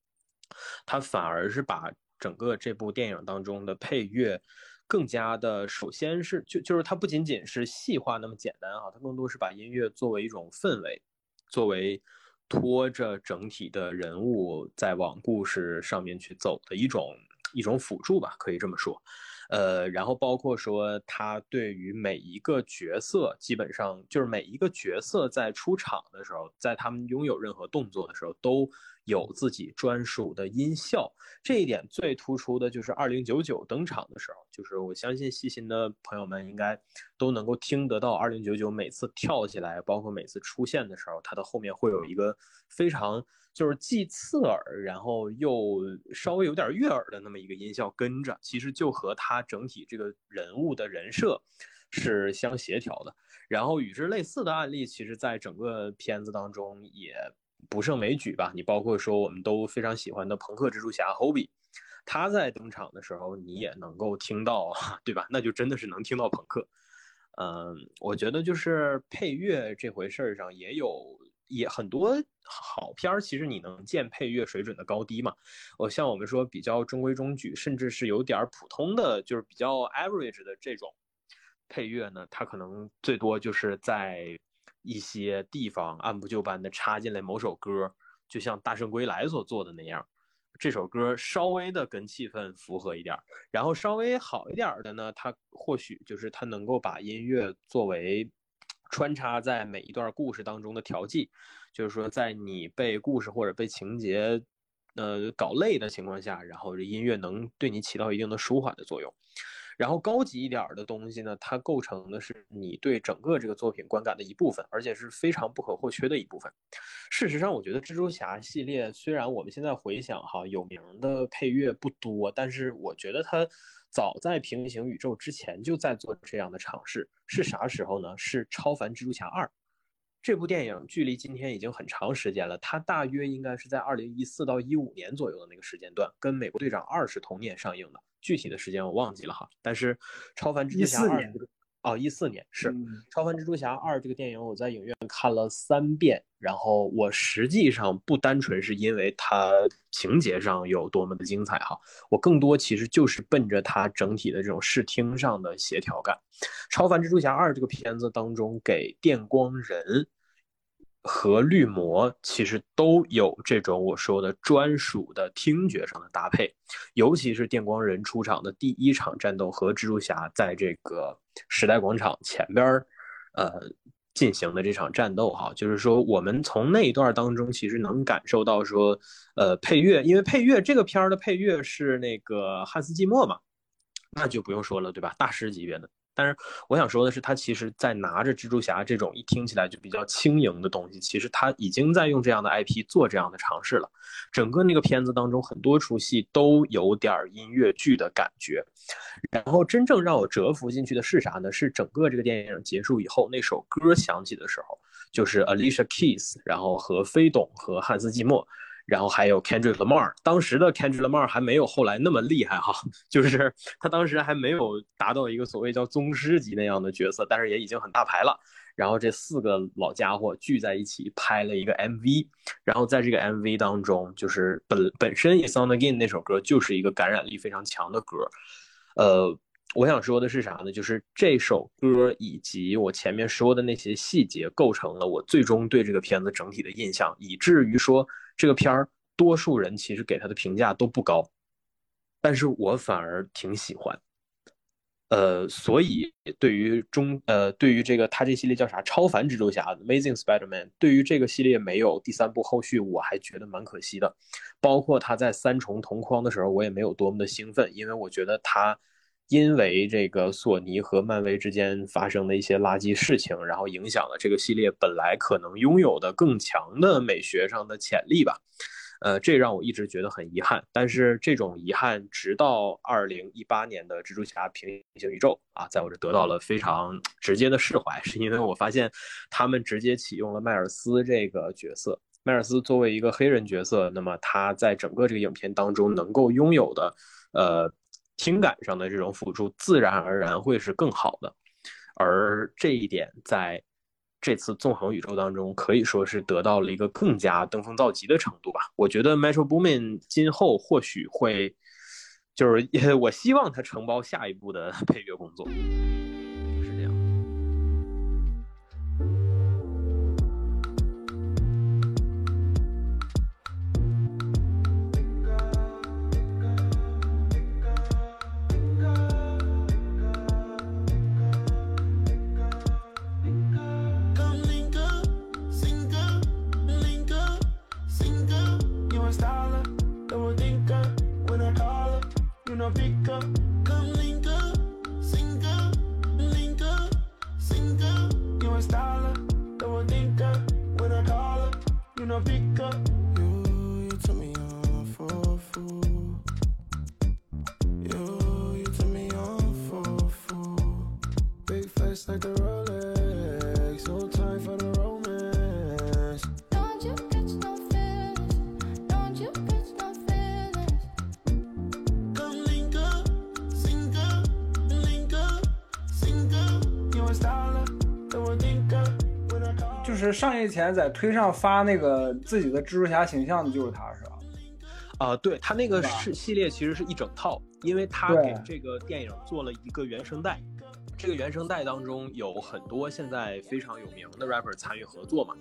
他反而是把整个这部电影当中的配乐。更加的，首先是就就是它不仅仅是细化那么简单啊，它更多是把音乐作为一种氛围，作为拖着整体的人物在往故事上面去走的一种一种辅助吧，可以这么说。呃，然后包括说他对于每一个角色，基本上就是每一个角色在出场的时候，在他们拥有任何动作的时候，都有自己专属的音效。这一点最突出的就是二零九九登场的时候，就是我相信细心的朋友们应该都能够听得到二零九九每次跳起来，包括每次出现的时候，它的后面会有一个非常。就是既刺耳，然后又稍微有点悦耳的那么一个音效跟着，其实就和他整体这个人物的人设是相协调的。然后与之类似的案例，其实在整个片子当中也不胜枚举吧。你包括说我们都非常喜欢的朋克蜘蛛侠 Hobie，他在登场的时候，你也能够听到，对吧？那就真的是能听到朋克。嗯，我觉得就是配乐这回事儿上也有。也很多好片儿，其实你能见配乐水准的高低嘛？我像我们说比较中规中矩，甚至是有点普通的，就是比较 average 的这种配乐呢，它可能最多就是在一些地方按部就班的插进来某首歌，就像《大圣归来》所做的那样，这首歌稍微的跟气氛符合一点，然后稍微好一点的呢，它或许就是它能够把音乐作为。穿插在每一段故事当中的调剂，就是说，在你被故事或者被情节，呃，搞累的情况下，然后这音乐能对你起到一定的舒缓的作用。然后高级一点的东西呢，它构成的是你对整个这个作品观感的一部分，而且是非常不可或缺的一部分。事实上，我觉得蜘蛛侠系列虽然我们现在回想哈，有名的配乐不多，但是我觉得它。早在平行宇宙之前就在做这样的尝试，是啥时候呢？是《超凡蜘蛛侠二》这部电影，距离今天已经很长时间了。它大约应该是在二零一四到一五年左右的那个时间段，跟《美国队长二》是同年上映的，具体的时间我忘记了哈。但是《超凡蜘蛛侠二》。哦，一四年是《超凡蜘蛛侠二》这个电影，我在影院看了三遍。然后我实际上不单纯是因为它情节上有多么的精彩哈，我更多其实就是奔着它整体的这种视听上的协调感。《超凡蜘蛛侠二》这个片子当中给电光人和绿魔其实都有这种我说的专属的听觉上的搭配，尤其是电光人出场的第一场战斗和蜘蛛侠在这个时代广场前边儿，呃进行的这场战斗哈，就是说我们从那一段当中其实能感受到说，呃配乐，因为配乐这个片儿的配乐是那个汉斯季默嘛，那就不用说了对吧？大师级别的。但是我想说的是，他其实，在拿着蜘蛛侠这种一听起来就比较轻盈的东西，其实他已经在用这样的 IP 做这样的尝试了。整个那个片子当中，很多出戏都有点音乐剧的感觉。然后真正让我折服进去的是啥呢？是整个这个电影结束以后，那首歌响起的时候，就是 Alicia Keys，然后和飞董和汉斯季默。然后还有 Kendrick Lamar，当时的 Kendrick Lamar 还没有后来那么厉害哈，就是他当时还没有达到一个所谓叫宗师级那样的角色，但是也已经很大牌了。然后这四个老家伙聚在一起拍了一个 MV，然后在这个 MV 当中，就是本本身《It's On Again》那首歌就是一个感染力非常强的歌。呃，我想说的是啥呢？就是这首歌以及我前面说的那些细节，构成了我最终对这个片子整体的印象，以至于说。这个片儿，多数人其实给他的评价都不高，但是我反而挺喜欢。呃，所以对于中呃，对于这个他这系列叫啥《超凡蜘蛛侠》（Amazing Spider-Man），对于这个系列没有第三部后续，我还觉得蛮可惜的。包括他在三重同框的时候，我也没有多么的兴奋，因为我觉得他。因为这个索尼和漫威之间发生的一些垃圾事情，然后影响了这个系列本来可能拥有的更强的美学上的潜力吧，呃，这让我一直觉得很遗憾。但是这种遗憾，直到二零一八年的蜘蛛侠平行宇宙啊，在我这得到了非常直接的释怀，是因为我发现他们直接启用了迈尔斯这个角色。迈尔斯作为一个黑人角色，那么他在整个这个影片当中能够拥有的，呃。情感上的这种辅助，自然而然会是更好的，而这一点在这次纵横宇宙当中，可以说是得到了一个更加登峰造极的程度吧。我觉得 Metro Boomin 今后或许会，就是 我希望他承包下一步的 配乐工作。就是上映前在推上发那个自己的蜘蛛侠形象的就是他，是吧？啊，对他那个是系列其实是一整套，因为他给这个电影做了一个原声带，这个原声带当中有很多现在非常有名的 rapper 参与合作嘛，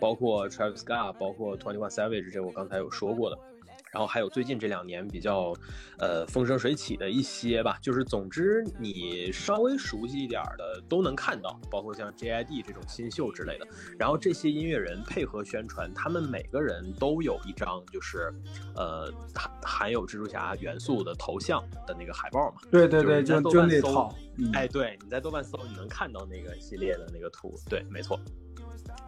包括 Travis Scott，包括 Twenty One Savage，这我刚才有说过的。然后还有最近这两年比较，呃风生水起的一些吧，就是总之你稍微熟悉一点的都能看到，包括像 JID 这种新秀之类的。然后这些音乐人配合宣传，他们每个人都有一张就是，呃含含有蜘蛛侠元素的头像的那个海报嘛。对对对，就就那套。哎，对，你在豆瓣搜，你能看到那个系列的那个图。对，没错。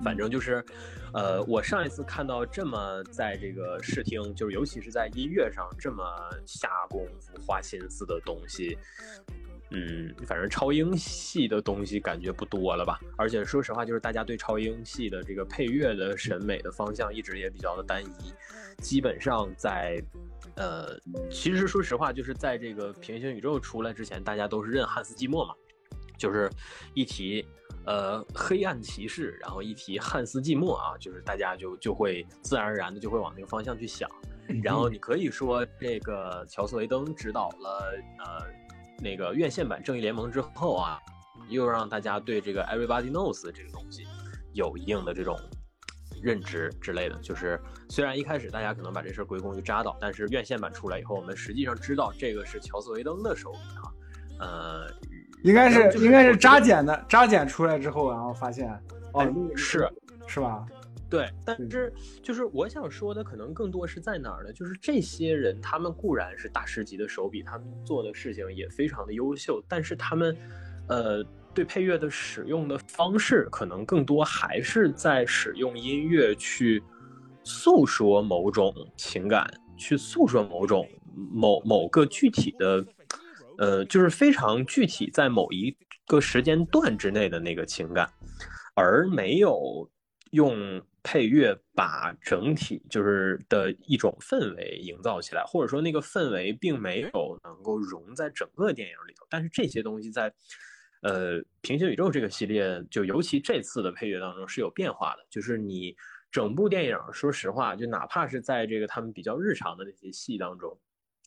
反正就是，呃，我上一次看到这么在这个视听，就是尤其是在音乐上这么下功夫、花心思的东西，嗯，反正超英系的东西感觉不多了吧？而且说实话，就是大家对超英系的这个配乐的审美的方向一直也比较的单一，基本上在，呃，其实说实话，就是在这个平行宇宙出来之前，大家都是认汉斯季默嘛，就是一提。呃，黑暗骑士，然后一提汉斯季默啊，就是大家就就会自然而然的就会往那个方向去想。然后你可以说，这个乔斯维登指导了呃那个院线版正义联盟之后啊，又让大家对这个 Everybody Knows 这个东西有一定的这种认知之类的。就是虽然一开始大家可能把这事归功于扎导，但是院线版出来以后，我们实际上知道这个是乔斯维登的手笔啊，呃，应该是是应该是扎剪的，扎剪出来之后，然后发现哦是是吧？对，但是就是我想说的，可能更多是在哪儿呢？就是这些人，他们固然是大师级的手笔，他们做的事情也非常的优秀，但是他们，呃，对配乐的使用的方式，可能更多还是在使用音乐去诉说某种情感，去诉说某种某某个具体的，呃，就是非常具体在某一个时间段之内的那个情感，而没有用配乐把整体就是的一种氛围营造起来，或者说那个氛围并没有能够融在整个电影里头。但是这些东西在呃平行宇宙这个系列，就尤其这次的配乐当中是有变化的，就是你整部电影，说实话，就哪怕是在这个他们比较日常的那些戏当中，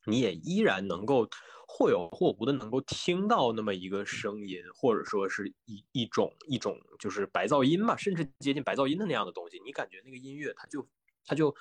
你也依然能够或有或无的能够听到那么一个声音，或者说是一一种一种就是白噪音吧，甚至接近白噪音的那样的东西。你感觉那个音乐它就它就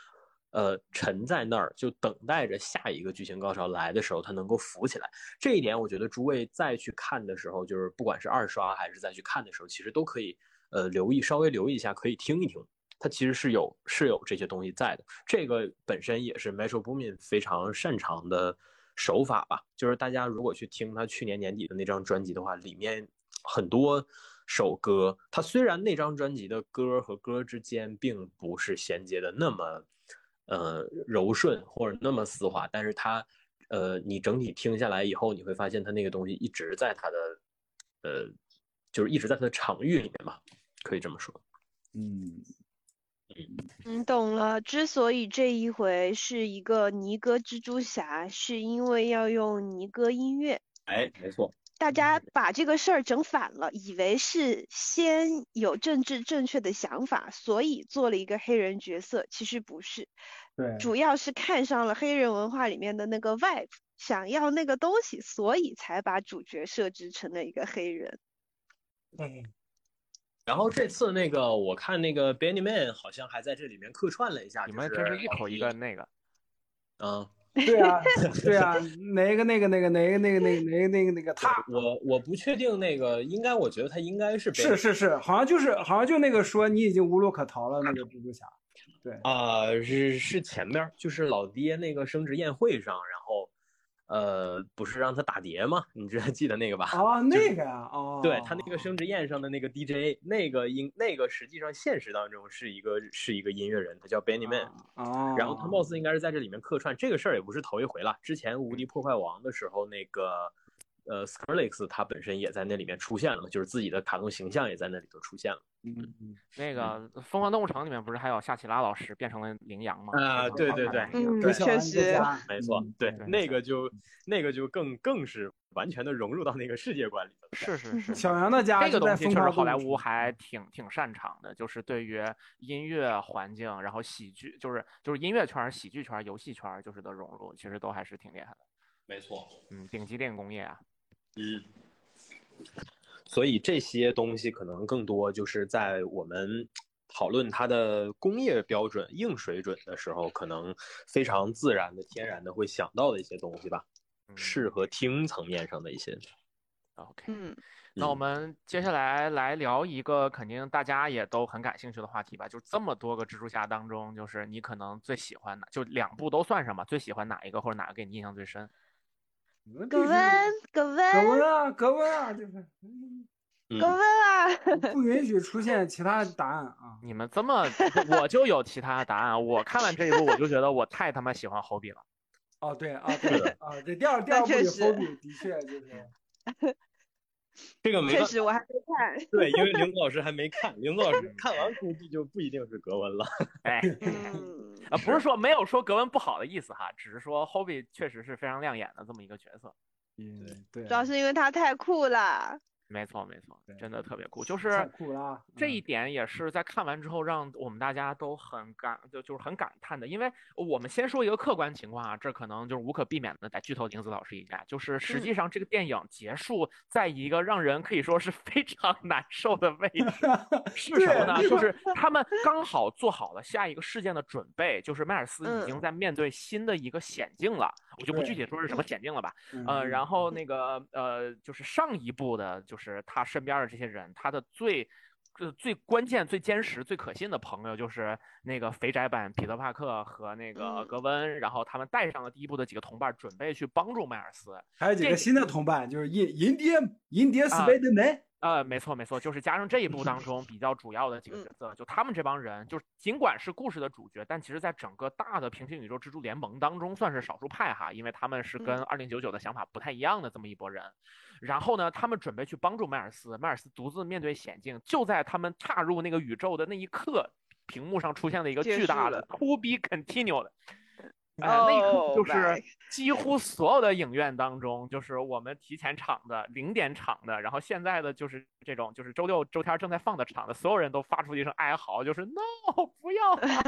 呃沉在那儿，就等待着下一个剧情高潮来的时候，它能够浮起来。这一点，我觉得诸位再去看的时候，就是不管是二刷还是再去看的时候，其实都可以呃留意稍微留意一下，可以听一听。它其实是有是有这些东西在的，这个本身也是 Metro Boomin 非常擅长的手法吧。就是大家如果去听他去年年底的那张专辑的话，里面很多首歌，它虽然那张专辑的歌和歌之间并不是衔接的那么呃柔顺或者那么丝滑，但是它呃你整体听下来以后，你会发现它那个东西一直在它的呃就是一直在它的场域里面嘛，可以这么说。嗯，嗯，懂了。之所以这一回是一个尼哥蜘蛛侠，是因为要用尼哥音乐。哎，没错。大家把这个事儿整反了，以为是先有政治正确的想法，所以做了一个黑人角色，其实不是，对，主要是看上了黑人文化里面的那个 vibe，想要那个东西，所以才把主角设置成了一个黑人。然后这次那个，我看那个 Benny Man 好像还在这里面客串了一下，你们真是一口一个那个，嗯，对啊，对啊，哪个那个那个哪个那个那个哪个那个那个他，我我不确定那个，应该我觉得他应该是是是是，好像就是好像就那个说你已经无路可逃了那个蜘蛛侠，对。啊、是是前面就是老爹那个升职宴会上，然后呃不是让他打碟吗？你知道记得那个吧？啊那个呀哦，对他那个升职宴上的那个 DJ，那个音那个实际上现实当中是一个是一个音乐人，他叫 Benny Man。哦，然后他貌似应该是在这里面客串，这个事儿也不是头一回了。之前《无敌破坏王》的时候，那个呃 Skrillex 他本身也在那里面出现了嘛，就是自己的卡通形象也在那里头出现了。嗯嗯那个《疯狂动物城》里面不是还有夏奇拉老师变成了羚羊吗？啊对对对嗯对确实没错，对，那个就那个就更更是完全的融入到那个世界观里了。是是是，小羊的家这个就在疯东西确实好莱坞还挺挺擅长的，就是对于音乐环境，然后喜剧，就是就是音乐圈儿、喜剧圈儿、游戏圈儿，就是的融入，其实都还是挺厉害的。没错，嗯，顶级电影工业啊，嗯。所以这些东西可能更多就是在我们讨论它的工业标准、硬水准的时候，可能非常自然的、天然的会想到的一些东西吧，嗯视和听层面上的一些。OK。嗯，那我们接下来来聊一个肯定大家也都很感兴趣的话题吧，就这么多个蜘蛛侠当中，就是你可能最喜欢的，就两部都算上吧，最喜欢哪一个或者哪个给你印象最深？格温，格温，格温啊，格温啊，就是嗯格温啊！不允许出现其他答案啊。你们这么，我就有其他答案。我看完这一部，我就觉得我太他妈喜欢侯比了。哦，对啊，对啊，对，第二第二部里侯比的确就是，这个没办确实，我还没看。对，因为林子老师还没看，林子老师看完估计就不一定是格温了。哎，嗯，啊，不是说没有说格温不好的意思哈，只是说 Hobby 确实是非常亮眼的这么一个角色。嗯，对主，要是因为他太酷了。没错没错，真的特别酷，就是这一嗯点也是在看完之后让我们大家都很感，就就是很感叹的。因为我们先说一个客观情况啊，这可能就是无可避免的得剧透林子老师一下，就是实嗯际上这个电影结束在一个让人可以说是非常难受的位置。是什么呢？就是他们刚好做好了下一个事件的准备，就是迈尔斯已经嗯在面对新的一个险境了。我就不具体说是什么险境了吧。嗯呃，然嗯后那个呃，就是上一部的，就是他身边的这些人，他的最。呃，最关键、最坚实、最可信的朋友就是那个肥宅版彼得·帕克和那个嗯格温，然后他们带上了第一部的几个同伴，准备去帮助迈尔斯。还有几个新的同伴，就是印印第安印第安啊 Spiderman，呃，没错没错，就是加上这一部当 中比较主要的几个嗯角色，就他们这帮人，就是尽管是故事的主角，但其实在整个大的平行宇宙蜘蛛联盟当中算是少数派哈，因为他们是跟嗯二零九九的想法不太一样的这么一拨人。然后呢，他们准备去帮助迈尔斯，迈尔斯独自面对险境，就在他们踏入那个宇宙的那一刻，屏幕上出现了一个巨大的 “To be continued”。哎，那一刻 Oh 就是 几乎所有的影院当中，就是我们提前场的、零点场的，然后现在的就是这种，就是周六、周天正在放的场的，所有人都发出一声哀嚎，就是 “No，不要啊！”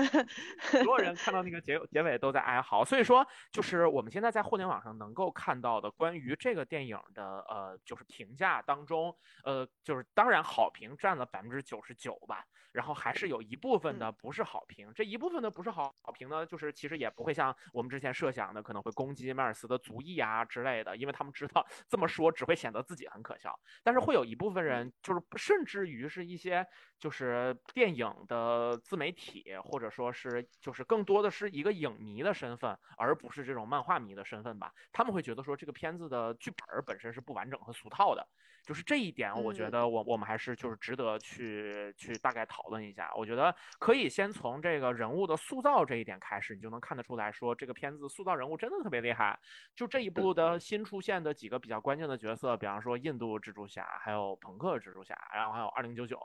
所有人看到那个结结尾都在哀嚎。所以说，就是我们现在在互联网上能够看到的关于这个电影的呃，就是评价当中，呃，就是当然好评占了百分之九十九吧，然后还是有一部分的不是好评。这一部分的不是好好评呢，就是其实也不会像我们之前设想的可能会攻击迈尔斯的族裔啊之类的，因为他们知道这么说只会显得自己很可笑。但是会有一部分人，就是甚至于是一些就是电影的自媒体，或者说是就是更多的是一个影迷的身份，而不是这种漫画迷的身份吧。他们会觉得说这个片子的剧本本身是不完整和俗套的，就是这一点，我觉嗯得我我们还是就是值得去去大概讨论一下。我觉得可以先从这个人物的塑造这一点开始，你就能看得出来说这个片子塑造人物真的特别厉害。就这一部的新出现的几个比较关键的角色，比方说印度蜘蛛侠，还有朋克蜘蛛侠，然后还有二零九九，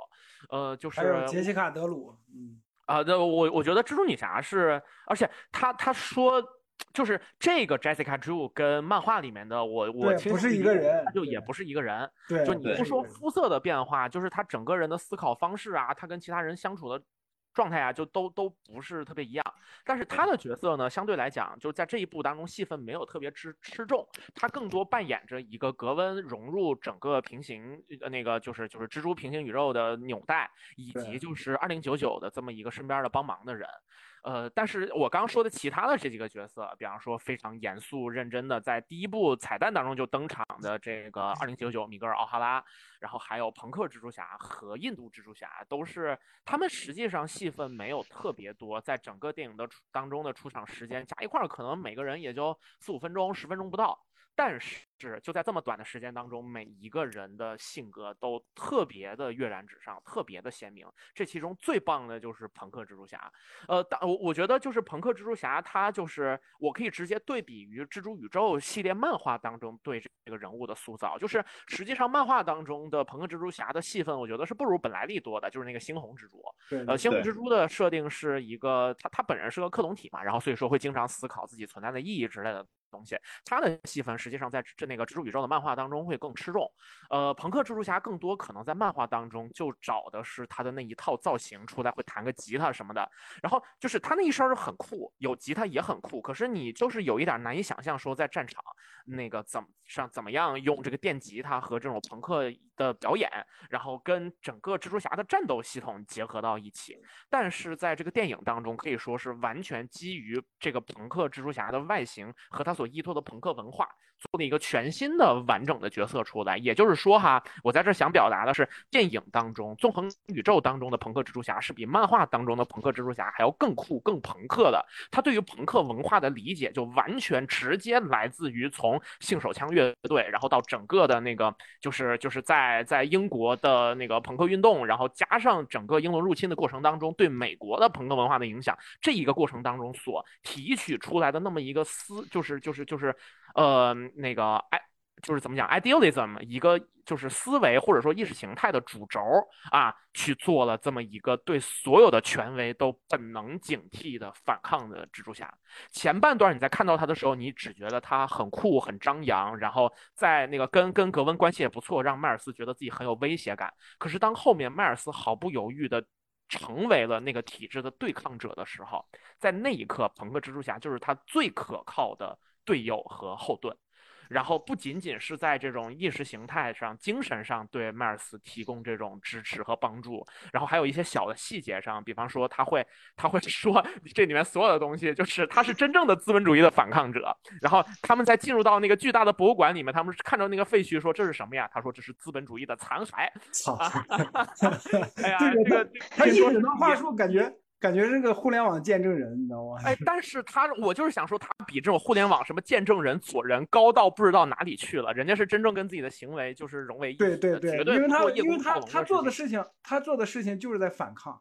呃，就是还有杰西卡德鲁，嗯，啊，对，我我觉得蜘蛛女侠是，而且她她说，就是这个 Jessica Drew 跟漫画里面的我我对不是一个人就也不是一个人。对，就你不说肤色的变化，就是他整个人的思考方式啊，他跟其他人相处的状态啊，就都都不是特别一样。但是他的角色呢，相对来讲，就在这一部当中戏份没有特别吃吃重，他更多扮演着一个格温融入整个平行呃那个就是就是蜘蛛平行宇宙的纽带，以及就是二零九九的这么一个身边的帮忙的人。呃，但是我刚说的其他的这几个角色，比方说非常严肃认真的，在第一部彩蛋当中就登场的这个二零九九米格尔奥哈拉，然后还有朋克蜘蛛侠和印度蜘蛛侠，都是他们实际上戏份没有特别多，在整个电影的当中的出场时间加一块儿，可能每个人也就四五分钟、十分钟不到。但是就在这么短的时间当中，每一个人的性格都特别的跃然纸上，特别的鲜明。这其中最棒的就是朋克蜘蛛侠，呃，但我我觉得就是朋克蜘蛛侠，他就是我可以直接对比于蜘蛛宇宙系列漫画当中对这个人物的塑造，就是实际上漫画当中的朋克蜘蛛侠的戏份，我觉得是不如本莱利多的，就是那个猩红蜘蛛。呃，猩红蜘蛛的设定是一个，他他本人是个克隆体嘛，然后所以说会经常思考自己存在的意义之类的东西。他的戏份实际上在这那个蜘蛛宇宙的漫画当中会更吃重。呃，朋克蜘蛛侠更多可能在漫画当中就找的是他的那一套造型出来，会弹个吉他什么的。然后就是他那一身很酷，有吉他也很酷，可是你就是有一点难以想象说在战场那个怎么上怎么样用这个电吉他和这种朋克的表演，然后跟整个蜘蛛侠的战斗系统结合到一起。但是在这个电影当中，可以说是完全基于这个朋克蜘蛛侠的外形和他所依托的朋克文化，做了一个全新的完整的角色出来。也就是说哈，我在这想表达的是，电影当中纵横宇宙当中的朋克蜘蛛侠是比漫画当中的朋克蜘蛛侠还要更酷、更朋克的。他对于朋克文化的理解就完全直接来自于从性手枪乐队，然后到整个的那个就是就是在在英国的那个朋克运动，然后加上整个英伦入侵的过程当中对美国的朋克文化的影响，这一个过程当中所提取出来的那么一个思，就是就是就是呃那个哎。就是怎么讲，idealism 一个就是思维或者说意识形态的主轴啊，去做了这么一个对所有的权威都本能警惕的反抗的蜘蛛侠。前半段你在看到他的时候，你只觉得他很酷、很张扬，然后在那个跟跟格温关系也不错，让迈尔斯觉得自己很有威胁感。可是当后面迈尔斯毫不犹豫的成为了那个体制的对抗者的时候，在那一刻，朋克蜘蛛侠就是他最可靠的队友和后盾。然后不仅仅是在这种意识形态上、精神上对迈尔斯提供这种支持和帮助，然后还有一些小的细节上，比方说他会他会 说这里面所有的东西，就是他是真正的资本主义的反抗者。然后他们在进入到那个巨大的博物馆里面，他们看着那个废墟说这是什么呀？他说这是资本主义的残骸。操！哎呀，这这个他一说是段话术，感觉感觉是个互联网见证人，你知道吗？哎，但是他，我就是想说，他比这种互联网什么见证人、左人高到不知道哪里去了。人家是真正跟自己的行为就是融为一体的，对对对，绝对因为他因为他他做的。事情，他做的事情就是在反抗。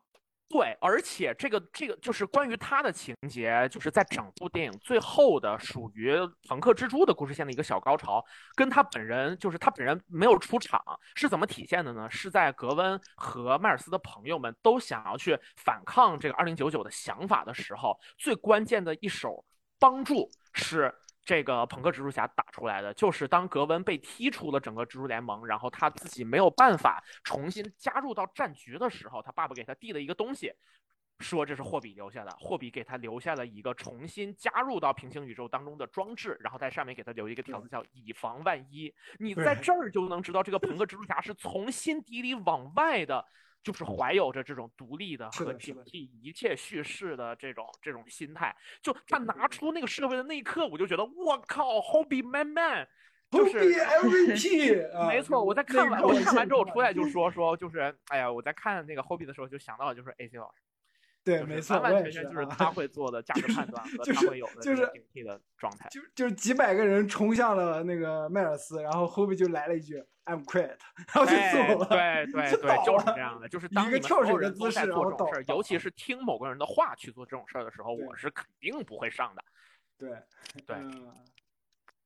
对，而且这个这个就是关于他的情节，就是在整部电影最后的属于朋克蜘蛛的故事线的一个小高潮，跟他本人就是他本人没有出场，是怎么体现的呢？是在格温和迈尔斯的朋友们都想要去反抗这个二零九九的想法的时候，最关键的一手帮助是。这个朋克蜘蛛侠打出来的，就是当格温被踢出了整个蜘蛛联盟，然后他自己没有办法重新加入到战局的时候，他爸爸给他递了一个东西，说这是霍比留下的，霍比给他留下了一个重新加入到平行宇宙当中的装置，然后在上面给他留一个条子叫以防万一。你在这儿就能知道这个朋克蜘蛛侠是从心底里往外的。就是怀有着这种独立的和警惕一切叙事的这种这种心态，就他拿出那个设备的那一刻，我就觉得我靠，Hobby Man Man，就是 MVP，啊没错，我在看完我看完之后出来就说说就是，哎呀，我在看那个 Hobby 的时候就想到的就是 AC 老师，对，没错，完完全全就是啊他会做的价值判断和他会有的就是警惕的状态。就就是几百个人冲向了那个迈尔斯，然后 Hobi 就来了一句 "I'm quiet"，然后就哎走了。对对对，就是这样的，就是一当你们所有人都在做这种事儿，尤其是听某个人的话去做这种事儿的时候，我是肯定不会上的。对对嗯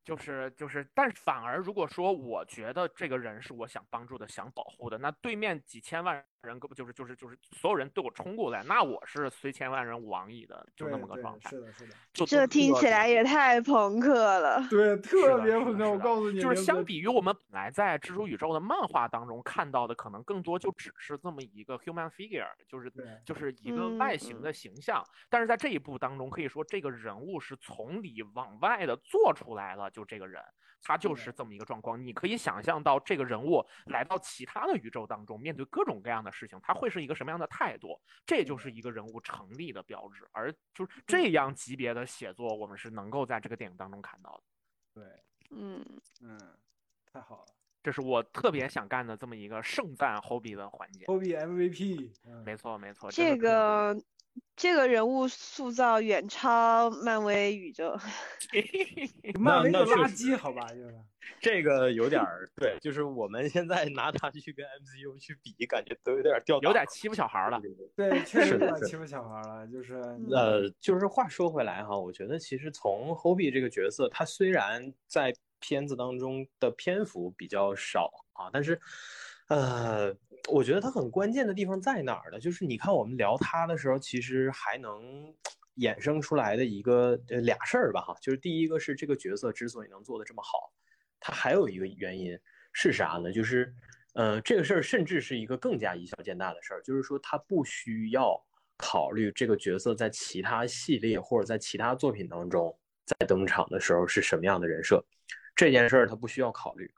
就是就是，但反而如果说我觉得这个人是我想帮助的、想保护的，那对面几千万人，就是就是就是所有人对我冲过来，那我是随千万人吾往矣的，就那么个状态。是的，是的，就这听起来也太朋克了。对，特别朋克。我告诉你，就是相比于我们本来在蜘蛛宇宙的漫画当中看到的，可能更多就只是这么一个 human figure，就是就是一个外形的形象。但是在这一部当中，可以说这个人物是从里往外的做出来了，就这个人，他就是这么一个状况。你可以想象到这个人物来到其他的宇宙当中，面对各种各样的事情，他会是一个什么样的态度？这就是一个人物成立的标志。而就是这样级别的写作，我们是能够在这个电影当中看到的。对，嗯，嗯，太好了这是我特别想干的这么一个盛赞 Hobby 的环节。，Hobby MVP，嗯没错，没错，这个这个人物塑造远超漫威宇宙。漫威那确实就垃圾，好吧，就是。这个有点儿对，就是我们现在拿它去跟 MCU 去比，感觉都有点儿掉有点欺负小孩儿了。对，确实有点欺负小孩了，就是呃，就是话说回来哈，我觉得其实从 Hobby 这个角色，他虽然在片子当中的篇幅比较少啊，但是，呃，我觉得他很关键的地方在哪儿呢？就是你看我们聊他的时候，其实还能衍生出来的一个呃俩事儿吧哈，就是第一个是这个角色之所以能做得这么好，他还有一个原因是啥呢？就是，呃，这个事儿甚至是一个更加以小见大的事儿，就是说他不需要考虑这个角色在其他系列或者在其他作品当中在登场的时候是什么样的人设，这件事儿他不需要考虑。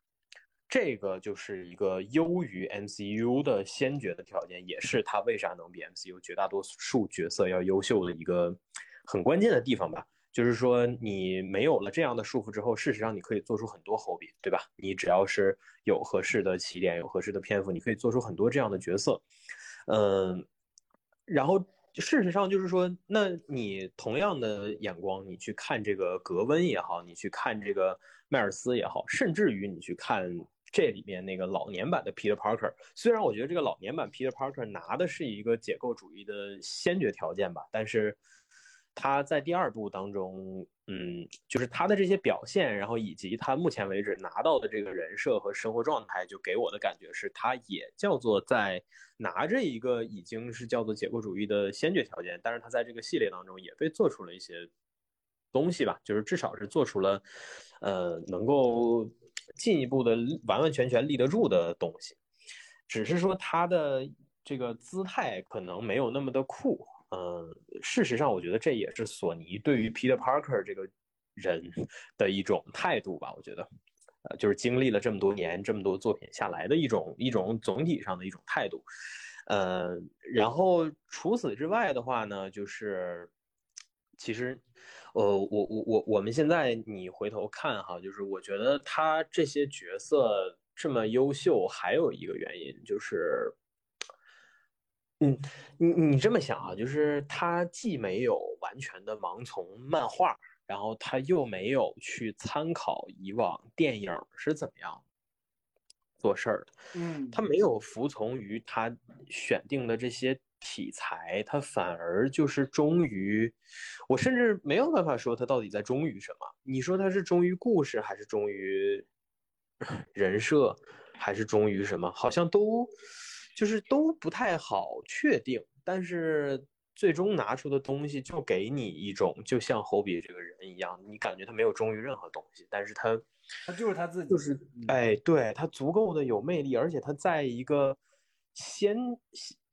这个就是一个优于 MCU 的先决的条件，也是他为啥能比 MCU 绝大多数角色要优秀的一个很关键的地方吧。就是说，你没有了这样的束缚之后，事实上你可以做出很多猴笔对吧？你只要是有合适的起点，有合适的篇幅，你可以做出很多这样的角色。嗯，然后事实上就是说，那你同样的眼光，你去看这个格温也好，你去看这个迈尔斯也好，甚至于你去看这里面那个老年版的 Peter Parker，虽然我觉得这个老年版 Peter Parker 拿的是一个解构主义的先决条件吧，但是。他在第二部当中，嗯，就是他的这些表现，然后以及他目前为止拿到的这个人设和生活状态，就给我的感觉是，他也叫做在拿着一个已经是叫做解构主义的先决条件，但是他在这个系列当中也被做出了一些东西吧，就是至少是做出了，呃，能够进一步的完完全全立得住的东西，只是说他的这个姿态可能没有那么的酷。嗯，事实上，我觉得这也是索尼对于 Peter Parker 这个人的一种态度吧。我觉得，呃，就是经历了这么多年、这么多作品下来的一种一种总体上的一种态度。呃，然后除此之外的话呢，就是其实，呃，我我我我们现在你回头看哈，就是我觉得他这些角色这么优秀，还有一个原因就是。嗯，你你这么想啊，就是他既没有完全的盲从漫画，然后他又没有去参考以往电影是怎么样做事儿的，嗯，他没有服从于他选定的这些题材，他反而就是忠于，我甚至没有办法说他到底在忠于什么。你说他是忠于故事，还是忠于 人设，还是忠于什么？好像都。就是都不太好确定，但是最终拿出的东西就给你一种，就像侯比这个人一样，你感觉他没有忠于任何东西，但是他，他就是他自己，就是哎，对他足够的有魅力，而且他在一个先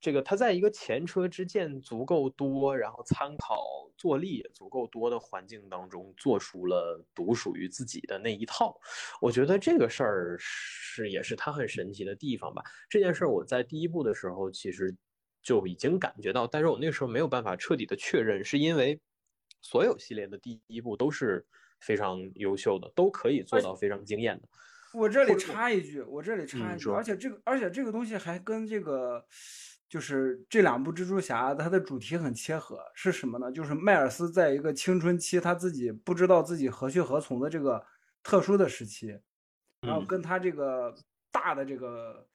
这个他在一个前车之鉴足够多，然后参考坐例也足够多的环境当中，做出了独属于自己的那一套，我觉得这个事儿是也是他很神奇的地方吧。这件事儿我在第一部的时候其实就已经感觉到，但是我那个时候没有办法彻底的确认，是因为所有系列的第一部都是非常优秀的，都可以做到非常惊艳的。我这里插一句，我这里插一句，说而且这个而且这个东西还跟这个就是这两部蜘蛛侠它的主题很切合，是什么呢？就是迈尔斯在一个青春期，他自己不知道自己何去何从的这个特殊的时期，然后跟他这个大的这个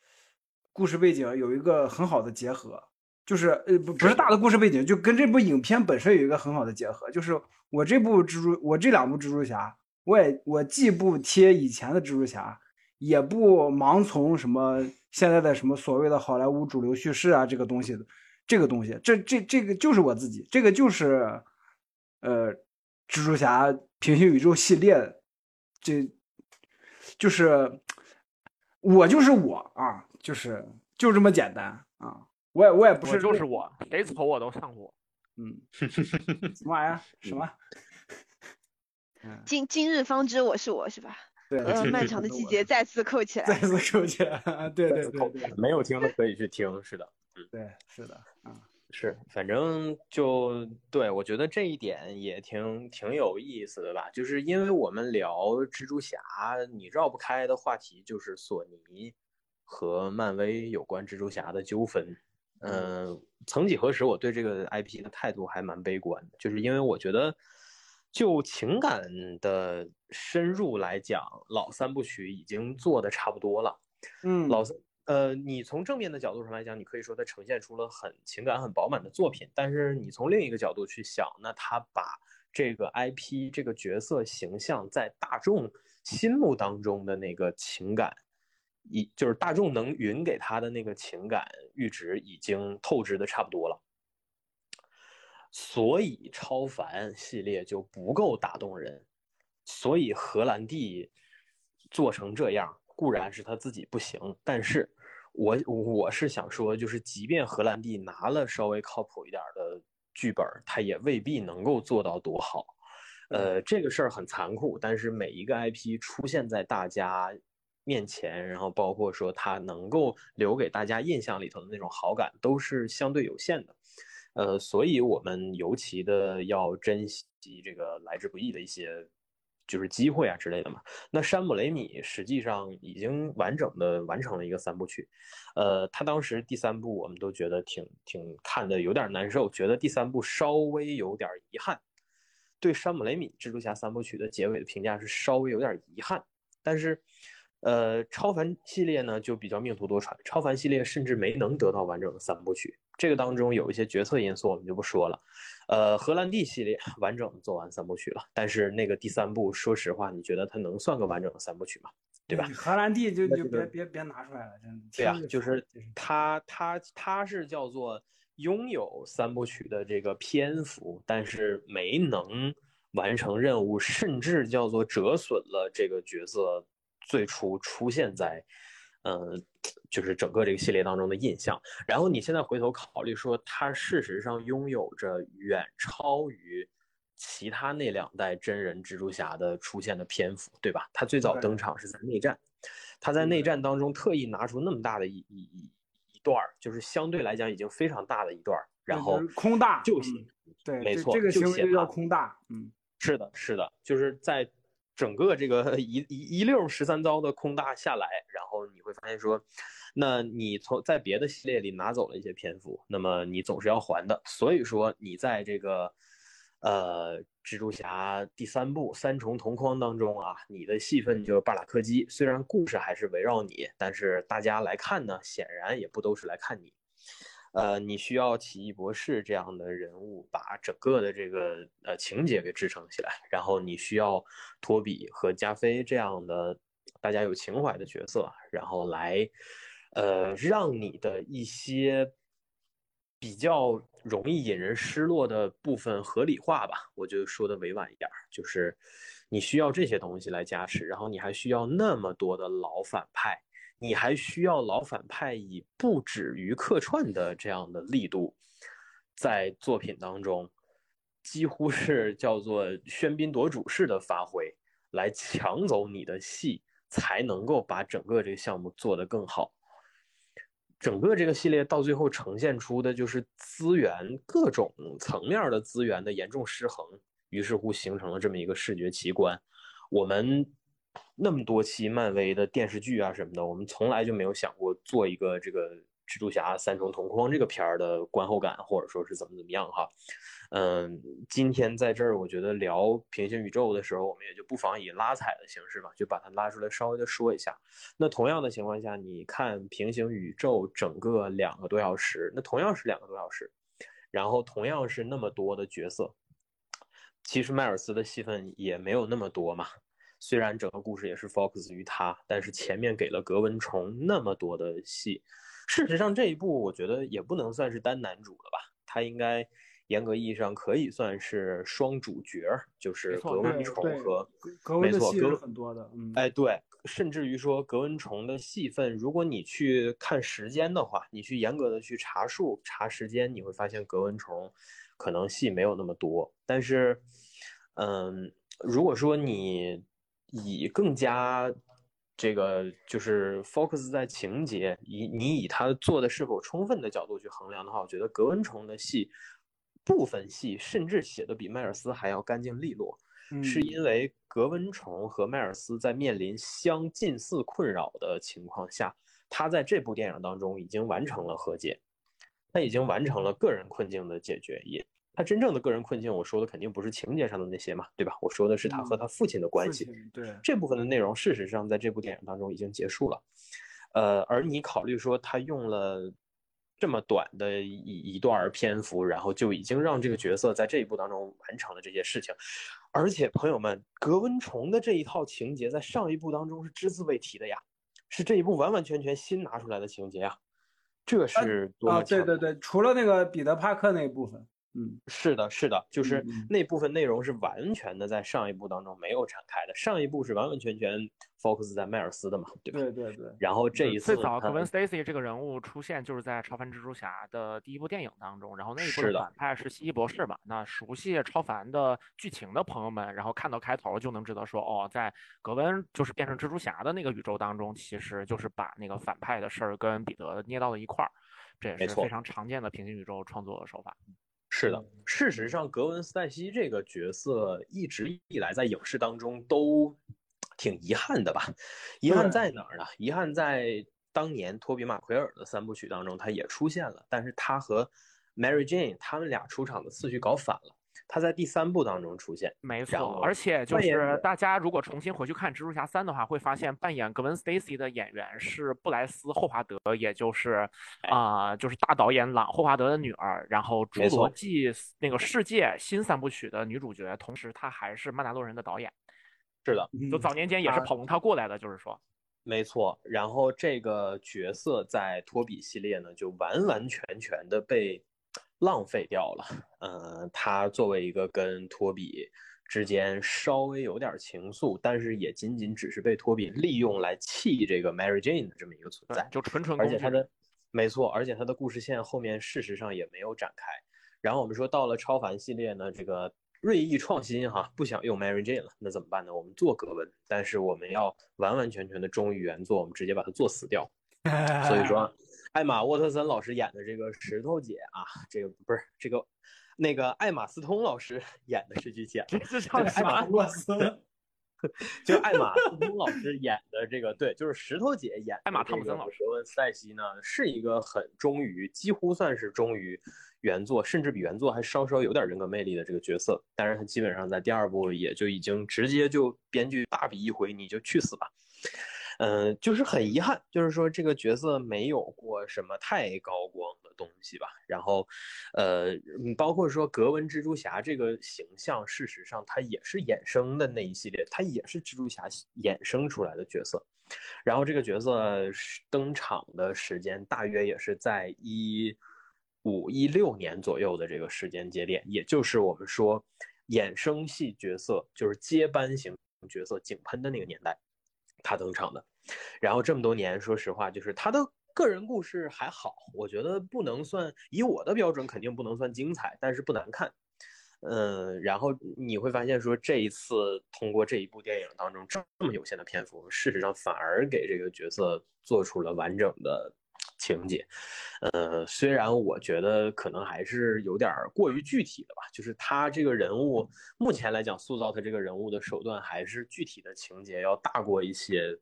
故事背景有一个很好的结合，就是呃不不是大的故事背景，就跟这部影片本身有一个很好的结合，就是我这部蜘蛛，我这两部蜘蛛侠。我也我既不贴以前的蜘蛛侠，也不盲从什么现在的什么所谓的好莱坞主流叙事啊，这个东西，这个东西，这这这个就是我自己，这个就是，呃，蜘蛛侠平行宇宙系列，这，就是我就是我啊，就是就这么简单啊，我也我也不是就是我，谁瞅我都上火，嗯，什么玩意儿？什么？今今日方知我是我是吧？对，呃，漫长的季节再次扣起来，再次扣起来，对对对对，没有听的可以去听，是的，嗯，对，是的，嗯，是，反正就对我觉得这一点也挺挺有意思的吧，就是因为我们聊蜘蛛侠，你绕不开的话题就是索尼和漫威有关蜘蛛侠的纠纷。嗯，曾几何时，我对这个 IP 的态度还蛮悲观的，就是因为我觉得。就情感的深入来讲，老三部曲已经做的差不多了。嗯，老三，呃，你从正面的角度上来讲，你可以说它呈现出了很情感很饱满的作品。但是你从另一个角度去想，那他把这个 IP 这个角色形象在大众心目当中的那个情感，一就是大众能匀给他的那个情感阈值已经透支的差不多了。所以超凡系列就不够打动人，所以荷兰弟做成这样固然是他自己不行，但是我我是想说，就是即便荷兰弟拿了稍微靠谱一点的剧本，他也未必能够做到多好。呃，这个事儿很残酷，但是每一个 IP 出现在大家面前，然后包括说他能够留给大家印象里头的那种好感，都是相对有限的。呃，所以我们尤其的要珍惜这个来之不易的一些，就是机会啊之类的嘛。那山姆雷米实际上已经完整的完成了一个三部曲，呃，他当时第三部我们都觉得挺挺看的有点难受，觉得第三部稍微有点遗憾。对山姆雷米蜘蛛侠三部曲的结尾的评价是稍微有点遗憾，但是。呃，超凡系列呢就比较命途多舛，超凡系列甚至没能得到完整的三部曲。这个当中有一些决策因素，我们就不说了。呃，荷兰弟系列完整的做完三部曲了，但是那个第三部，说实话，你觉得它能算个完整的三部曲吗？对吧？荷兰弟就就别别别拿出来了，真的。对呀、就是这是它它它是叫做拥有三部曲的这个篇幅，但是没能完成任务，甚至叫做折损了这个角色最初出现在，呃，就是整个这个系列当中的印象。然后你现在回头考虑说，它事实上拥有着远超于。其他那两代真人蜘蛛侠的出现的篇幅，对吧？他最早登场是在内战，他在内战当中特意拿出那么大的一一一一段儿，就是相对来讲已经非常大的一段儿，然后空大就嗯对，没错这这个就写行为就叫他空大，嗯，是的，是的，就是在整个这个 一一一溜十三招的空大下来，然后你会发现说，那你从在别的系列里拿走了一些篇幅，那么你总是要还的，所以说你在这个呃蜘蛛侠第三部三重同框当中啊，你的戏份就是巴拉克基，虽然故事还是围绕你，但是大家来看呢，显然也不都是来看你。呃，你需要奇异博士这样的人物把整个的这个呃情节给支撑起来，然后你需要托比和加菲这样的大家有情怀的角色，然后来呃让你的一些比较容易引人失落的部分合理化吧，我就说的委婉一点，就是你需要这些东西来加持，然后你还需要那么多的老反派。你还需要老反派以不止于客串的这样的力度，在作品当中，几乎是叫做喧宾夺主式的发挥，来抢走你的戏，才能够把整个这个项目做得更好。整个这个系列到最后呈现出的就是资源各种层面的资源的严重失衡，于是乎形成了这么一个视觉奇观。我们那么多期漫威的电视剧啊什么的，我们从来就没有想过做一个这个蜘蛛侠三重同框这个片儿的观后感，或者说是怎么怎么样哈。嗯，今天在这儿，我觉得聊平行宇宙的时候，我们也就不妨以拉踩的形式吧，就把它拉出来稍微的说一下。那同样的情况下，你看平行宇宙整个两个多小时，那同样是两个多小时，然后同样是那么多的角色，其实迈尔斯的戏份也没有那么多嘛。虽然整个故事也是 focus 于他，但是前面给了格温虫那么多的戏。事实上，这一部我觉得也不能算是单男主了吧，他应该严格意义上可以算是双主角，就是格温对对虫和没错格很多的，嗯，哎，对，甚至于说格温虫的戏份，如果你去看时间的话，你去严格的去查数、查时间，你会发现格温虫可能戏没有那么多。但是，嗯，如果说你以更加这个就是 focus 在情节，以你以他做的是否充分的角度去衡量的话，我觉得格温虫的戏部分戏甚至写的比迈尔斯还要干净利落。是嗯因为格温虫和迈尔斯在面临相近似困扰的情况下，他在这部电影当中已经完成了和解，他已经完成了个人困境的解决。也，他真正的个人困境，我说的肯定不是情节上的那些嘛，对吧？我说的是他和嗯他父亲的关系。亲对，这部分的内容，事实上在这部电影当中已经结束了。呃，而你考虑说他用了这么短的一一段篇幅，然后就已经让这个角色在这一部当中完成了这些事情，而且朋友们，格温虫的这一套情节在上一部当中是只字未提的呀，是这一部完完全全新拿出来的情节呀，这是多啊，对对对，除了那个彼得帕克那一部分，嗯，是的，是的，就是那部分内容是完全的在上一部当中没有展开的，上一部是完完全全 focus 在迈尔斯的嘛，对吧？对对对，然后这一次最早格他温 Stacy 这个人物出现就是在《超凡蜘蛛侠》的第一部电影当中，然后那一部是的反派是蜥蜴博士嘛。那熟悉超凡的剧情的朋友们，然后看到开头就能知道说，哦，在格温就是变成蜘蛛侠的那个宇宙当中，其实就是把那个反派的事儿跟彼得捏到了一块儿，这也是非常常见的平行宇宙创作手法。是的，事实上，格温斯黛西这个角色一直以来在影视当中都挺遗憾的吧？遗憾在哪儿呢？遗憾在当年托比马奎尔的三部曲当中，他也出现了，但是他和 Mary Jane 他们俩出场的次序搞反了。他在第三部当中出现。没错，而且就是大家如果重新回去看《蜘蛛侠三》的话，会发现扮演格温·斯黛西的演员是布莱斯·霍华德，也就是哎啊、就是大导演朗·霍华德的女儿，然后《侏罗纪》那个世界新三部曲的女主角，同时她还是《曼达洛人》的导演，是的，就早年间也是啊跑龙套过来的，就是说，没错。然后这个角色在托比系列呢，就完完全全的被浪费掉了。呃，他作为一个跟托比之间稍微有点情愫，但是也仅仅只是被托比利用来气这个 Mary Jane 的这么一个存在，。就纯纯而且他的没错，而且他的故事线后面事实上也没有展开。然后我们说到了超凡系列呢，这个锐意创新哈，不想用 Mary Jane 了，那怎么办呢？我们做格温，但是我们要完完全全的忠于原作，我们直接把它做死掉。所以说，艾玛沃特森老师演的这个石头姐啊，这个不是这个那个艾玛斯通老师演的是句姐，这这这个艾玛沃斯，就艾玛斯通老师演的这个，对，就是石头姐演艾玛汤姆森老师格温斯黛西呢，是一个很忠于，几乎算是忠于原作，甚至比原作还稍稍有点人格魅力的这个角色。当然，他基本上在第二部也就已经直接就编剧大笔一挥，你就去死吧。嗯、就是很遗憾，就是说这个角色没有过什么太高光的东西吧。然后，呃，包括说格温蜘蛛侠这个形象，事实上它也是衍生的那一系列，它也是蜘蛛侠衍生出来的角色。然后这个角色登场的时间大约也是在一五一六年左右的这个时间节点，也就是我们说衍生系角色，就是接班型角色井喷的那个年代。他登场的。然后这么多年，说实话，就是他的个人故事还好，我觉得不能算以我的标准肯定不能算精彩，但是不难看。嗯，然后你会发现说这一次通过这一部电影当中这么有限的篇幅，事实上反而给这个角色做出了完整的情节。呃，虽然我觉得可能还是有点过于具体的吧，就是他这个人物目前来讲塑造他这个人物的手段还是具体的情节要大过一些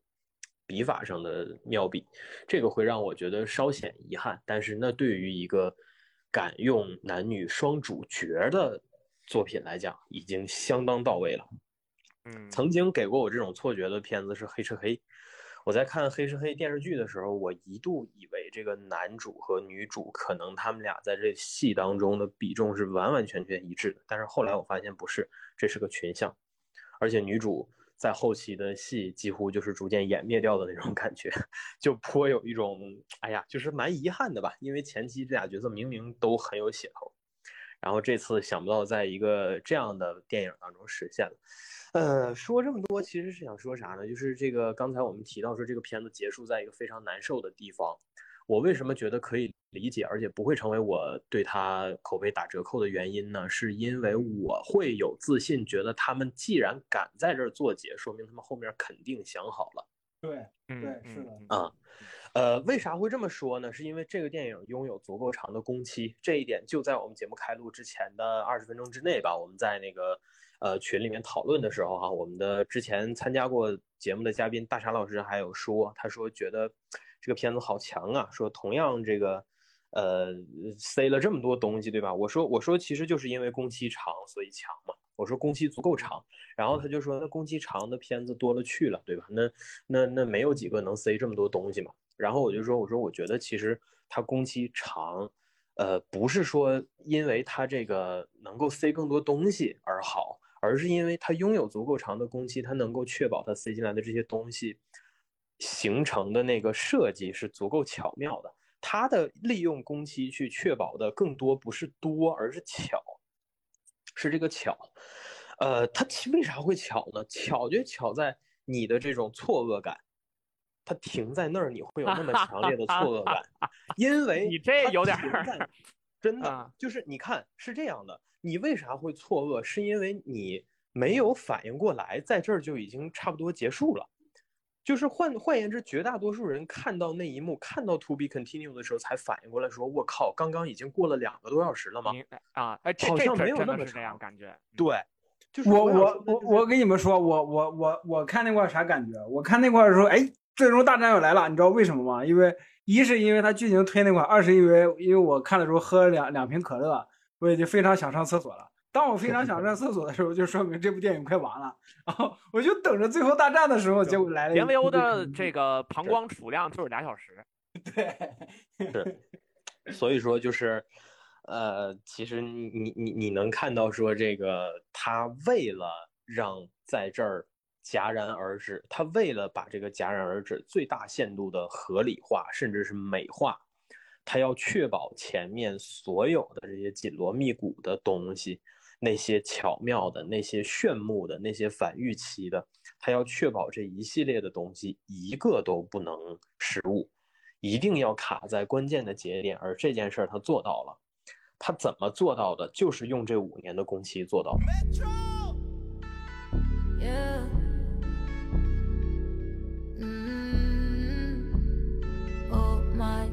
笔法上的妙笔，这个会让我觉得稍显遗憾。但是那对于一个敢用男女双主角的作品来讲，已经相当到位了。嗯，曾经给过我这种错觉的片子是《黑吃黑》。我在看《黑是黑》电视剧的时候，我一度以为这个男主和女主可能他们俩在这戏当中的比重是完完全全一致的，但是后来我发现不是，这是个群像，而且女主在后期的戏几乎就是逐渐湮灭掉的那种感觉，就颇有一种哎呀，就是蛮遗憾的吧，因为前期这俩角色明明都很有血头，然后这次想不到在一个这样的电影当中实现了。呃，说这么多其实是想说啥呢？就是这个刚才我们提到说这个片子结束在一个非常难受的地方，我为什么觉得可以理解，而且不会成为我对他口碑打折扣的原因呢？是因为我会有自信，觉得他们既然敢在这儿做结，说明他们后面肯定想好了。对嗯对嗯是的嗯啊呃，为啥会这么说呢？是因为这个电影拥有足够长的工期，这一点就在我们节目开录之前的二十分钟之内吧。我们在那个呃群里面讨论的时候哈，我们的之前参加过节目的嘉宾大傻老师还有说，他说觉得这个片子好强啊，说同样这个呃塞了这么多东西，对吧？我说我说其实就是因为工期长所以强嘛。我说工期足够长，然后他就说那工期长的片子多了去了，对吧？那那那没有几个能塞这么多东西嘛。然后我就说，我说我觉得其实它工期长，呃，不是说因为它这个能够塞更多东西而好，而是因为它拥有足够长的工期，它能够确保它塞进来的这些东西形成的那个设计是足够巧妙的。它的利用工期去确保的更多不是多，而是巧，是这个巧。呃，它其为啥会巧呢？巧就巧在你的这种错愕感。它停在那儿，你会有那么强烈的错愕感，因为你这有点儿真的啊就是你看是这样的，你为啥会错愕？是因为你没有反应过来，在这儿就已经差不多结束了。就是换换言之，绝大多数人看到那一幕，看到 to be continue 的时候，才反应过来说：“我靠，刚刚已经过了两个多小时了吗你啊，哎，这好像没有那么真真的是这样长感觉。嗯？”对，就是我我我我跟你们说，我我我我看那块儿啥感觉？我看那块儿的时候，哎，最终大战要来了，你知道为什么吗？因为一是因为他剧情推那款，二是因为因为我看的时候喝了两两瓶可乐，我已经非常想上厕所了。当我非常想上厕所的时候，就说明这部电影快完了。然后我就等着最后大战的时候，结果来了一个。连维欧的这个膀胱储量就是俩小时。对，是，所以说就是，呃，其实你你你你能看到说这个他为了让在这儿戛然而止，他为了把这个戛然而止最大限度的合理化，甚至是美化，他要确保前面所有的这些紧锣密鼓的东西，那些巧妙的、那些炫目的、那些反预期的，他要确保这一系列的东西一个都不能失误。一定要卡在关键的节点，而这件事儿他做到了。他怎么做到的？就是用这五年的工期做到的。Yeah.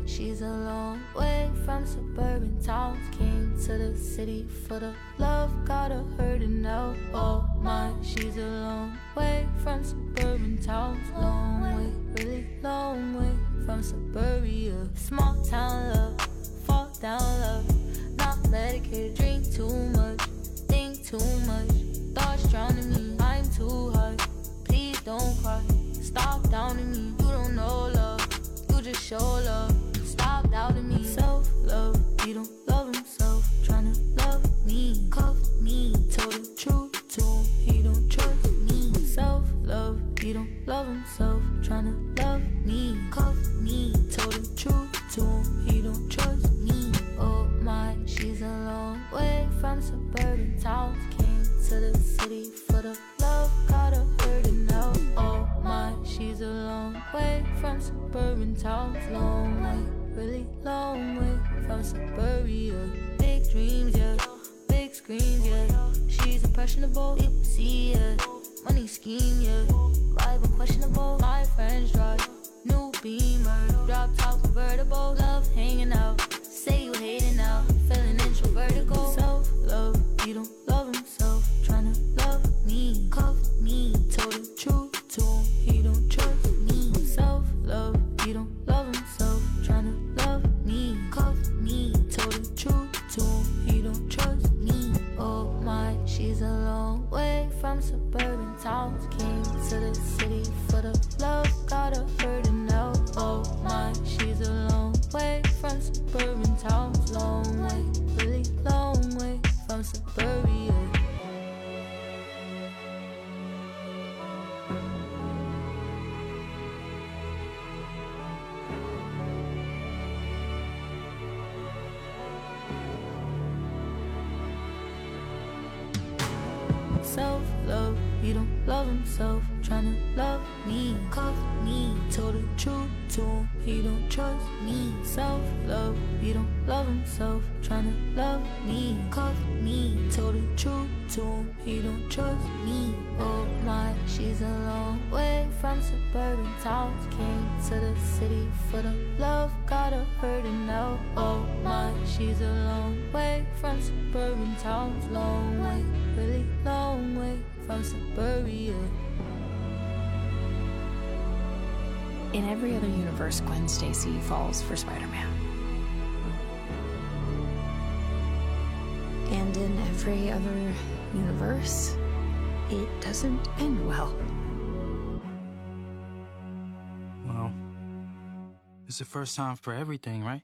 She's a long way from suburban towns. Came to the city for the love, got her hurting now. Oh my, she's a long way from suburban towns. Long way, really long way from suburbia. Small town love, fall down love. Not medicated, drink too much, think too much. Thoughts drowning me, I'm too high. Please don't cry, stop doubting me. You don't know universe, Gwen Stacy falls for Spider Man. And in every other universe, it doesn't end well. Well, it's the first time for everything, right?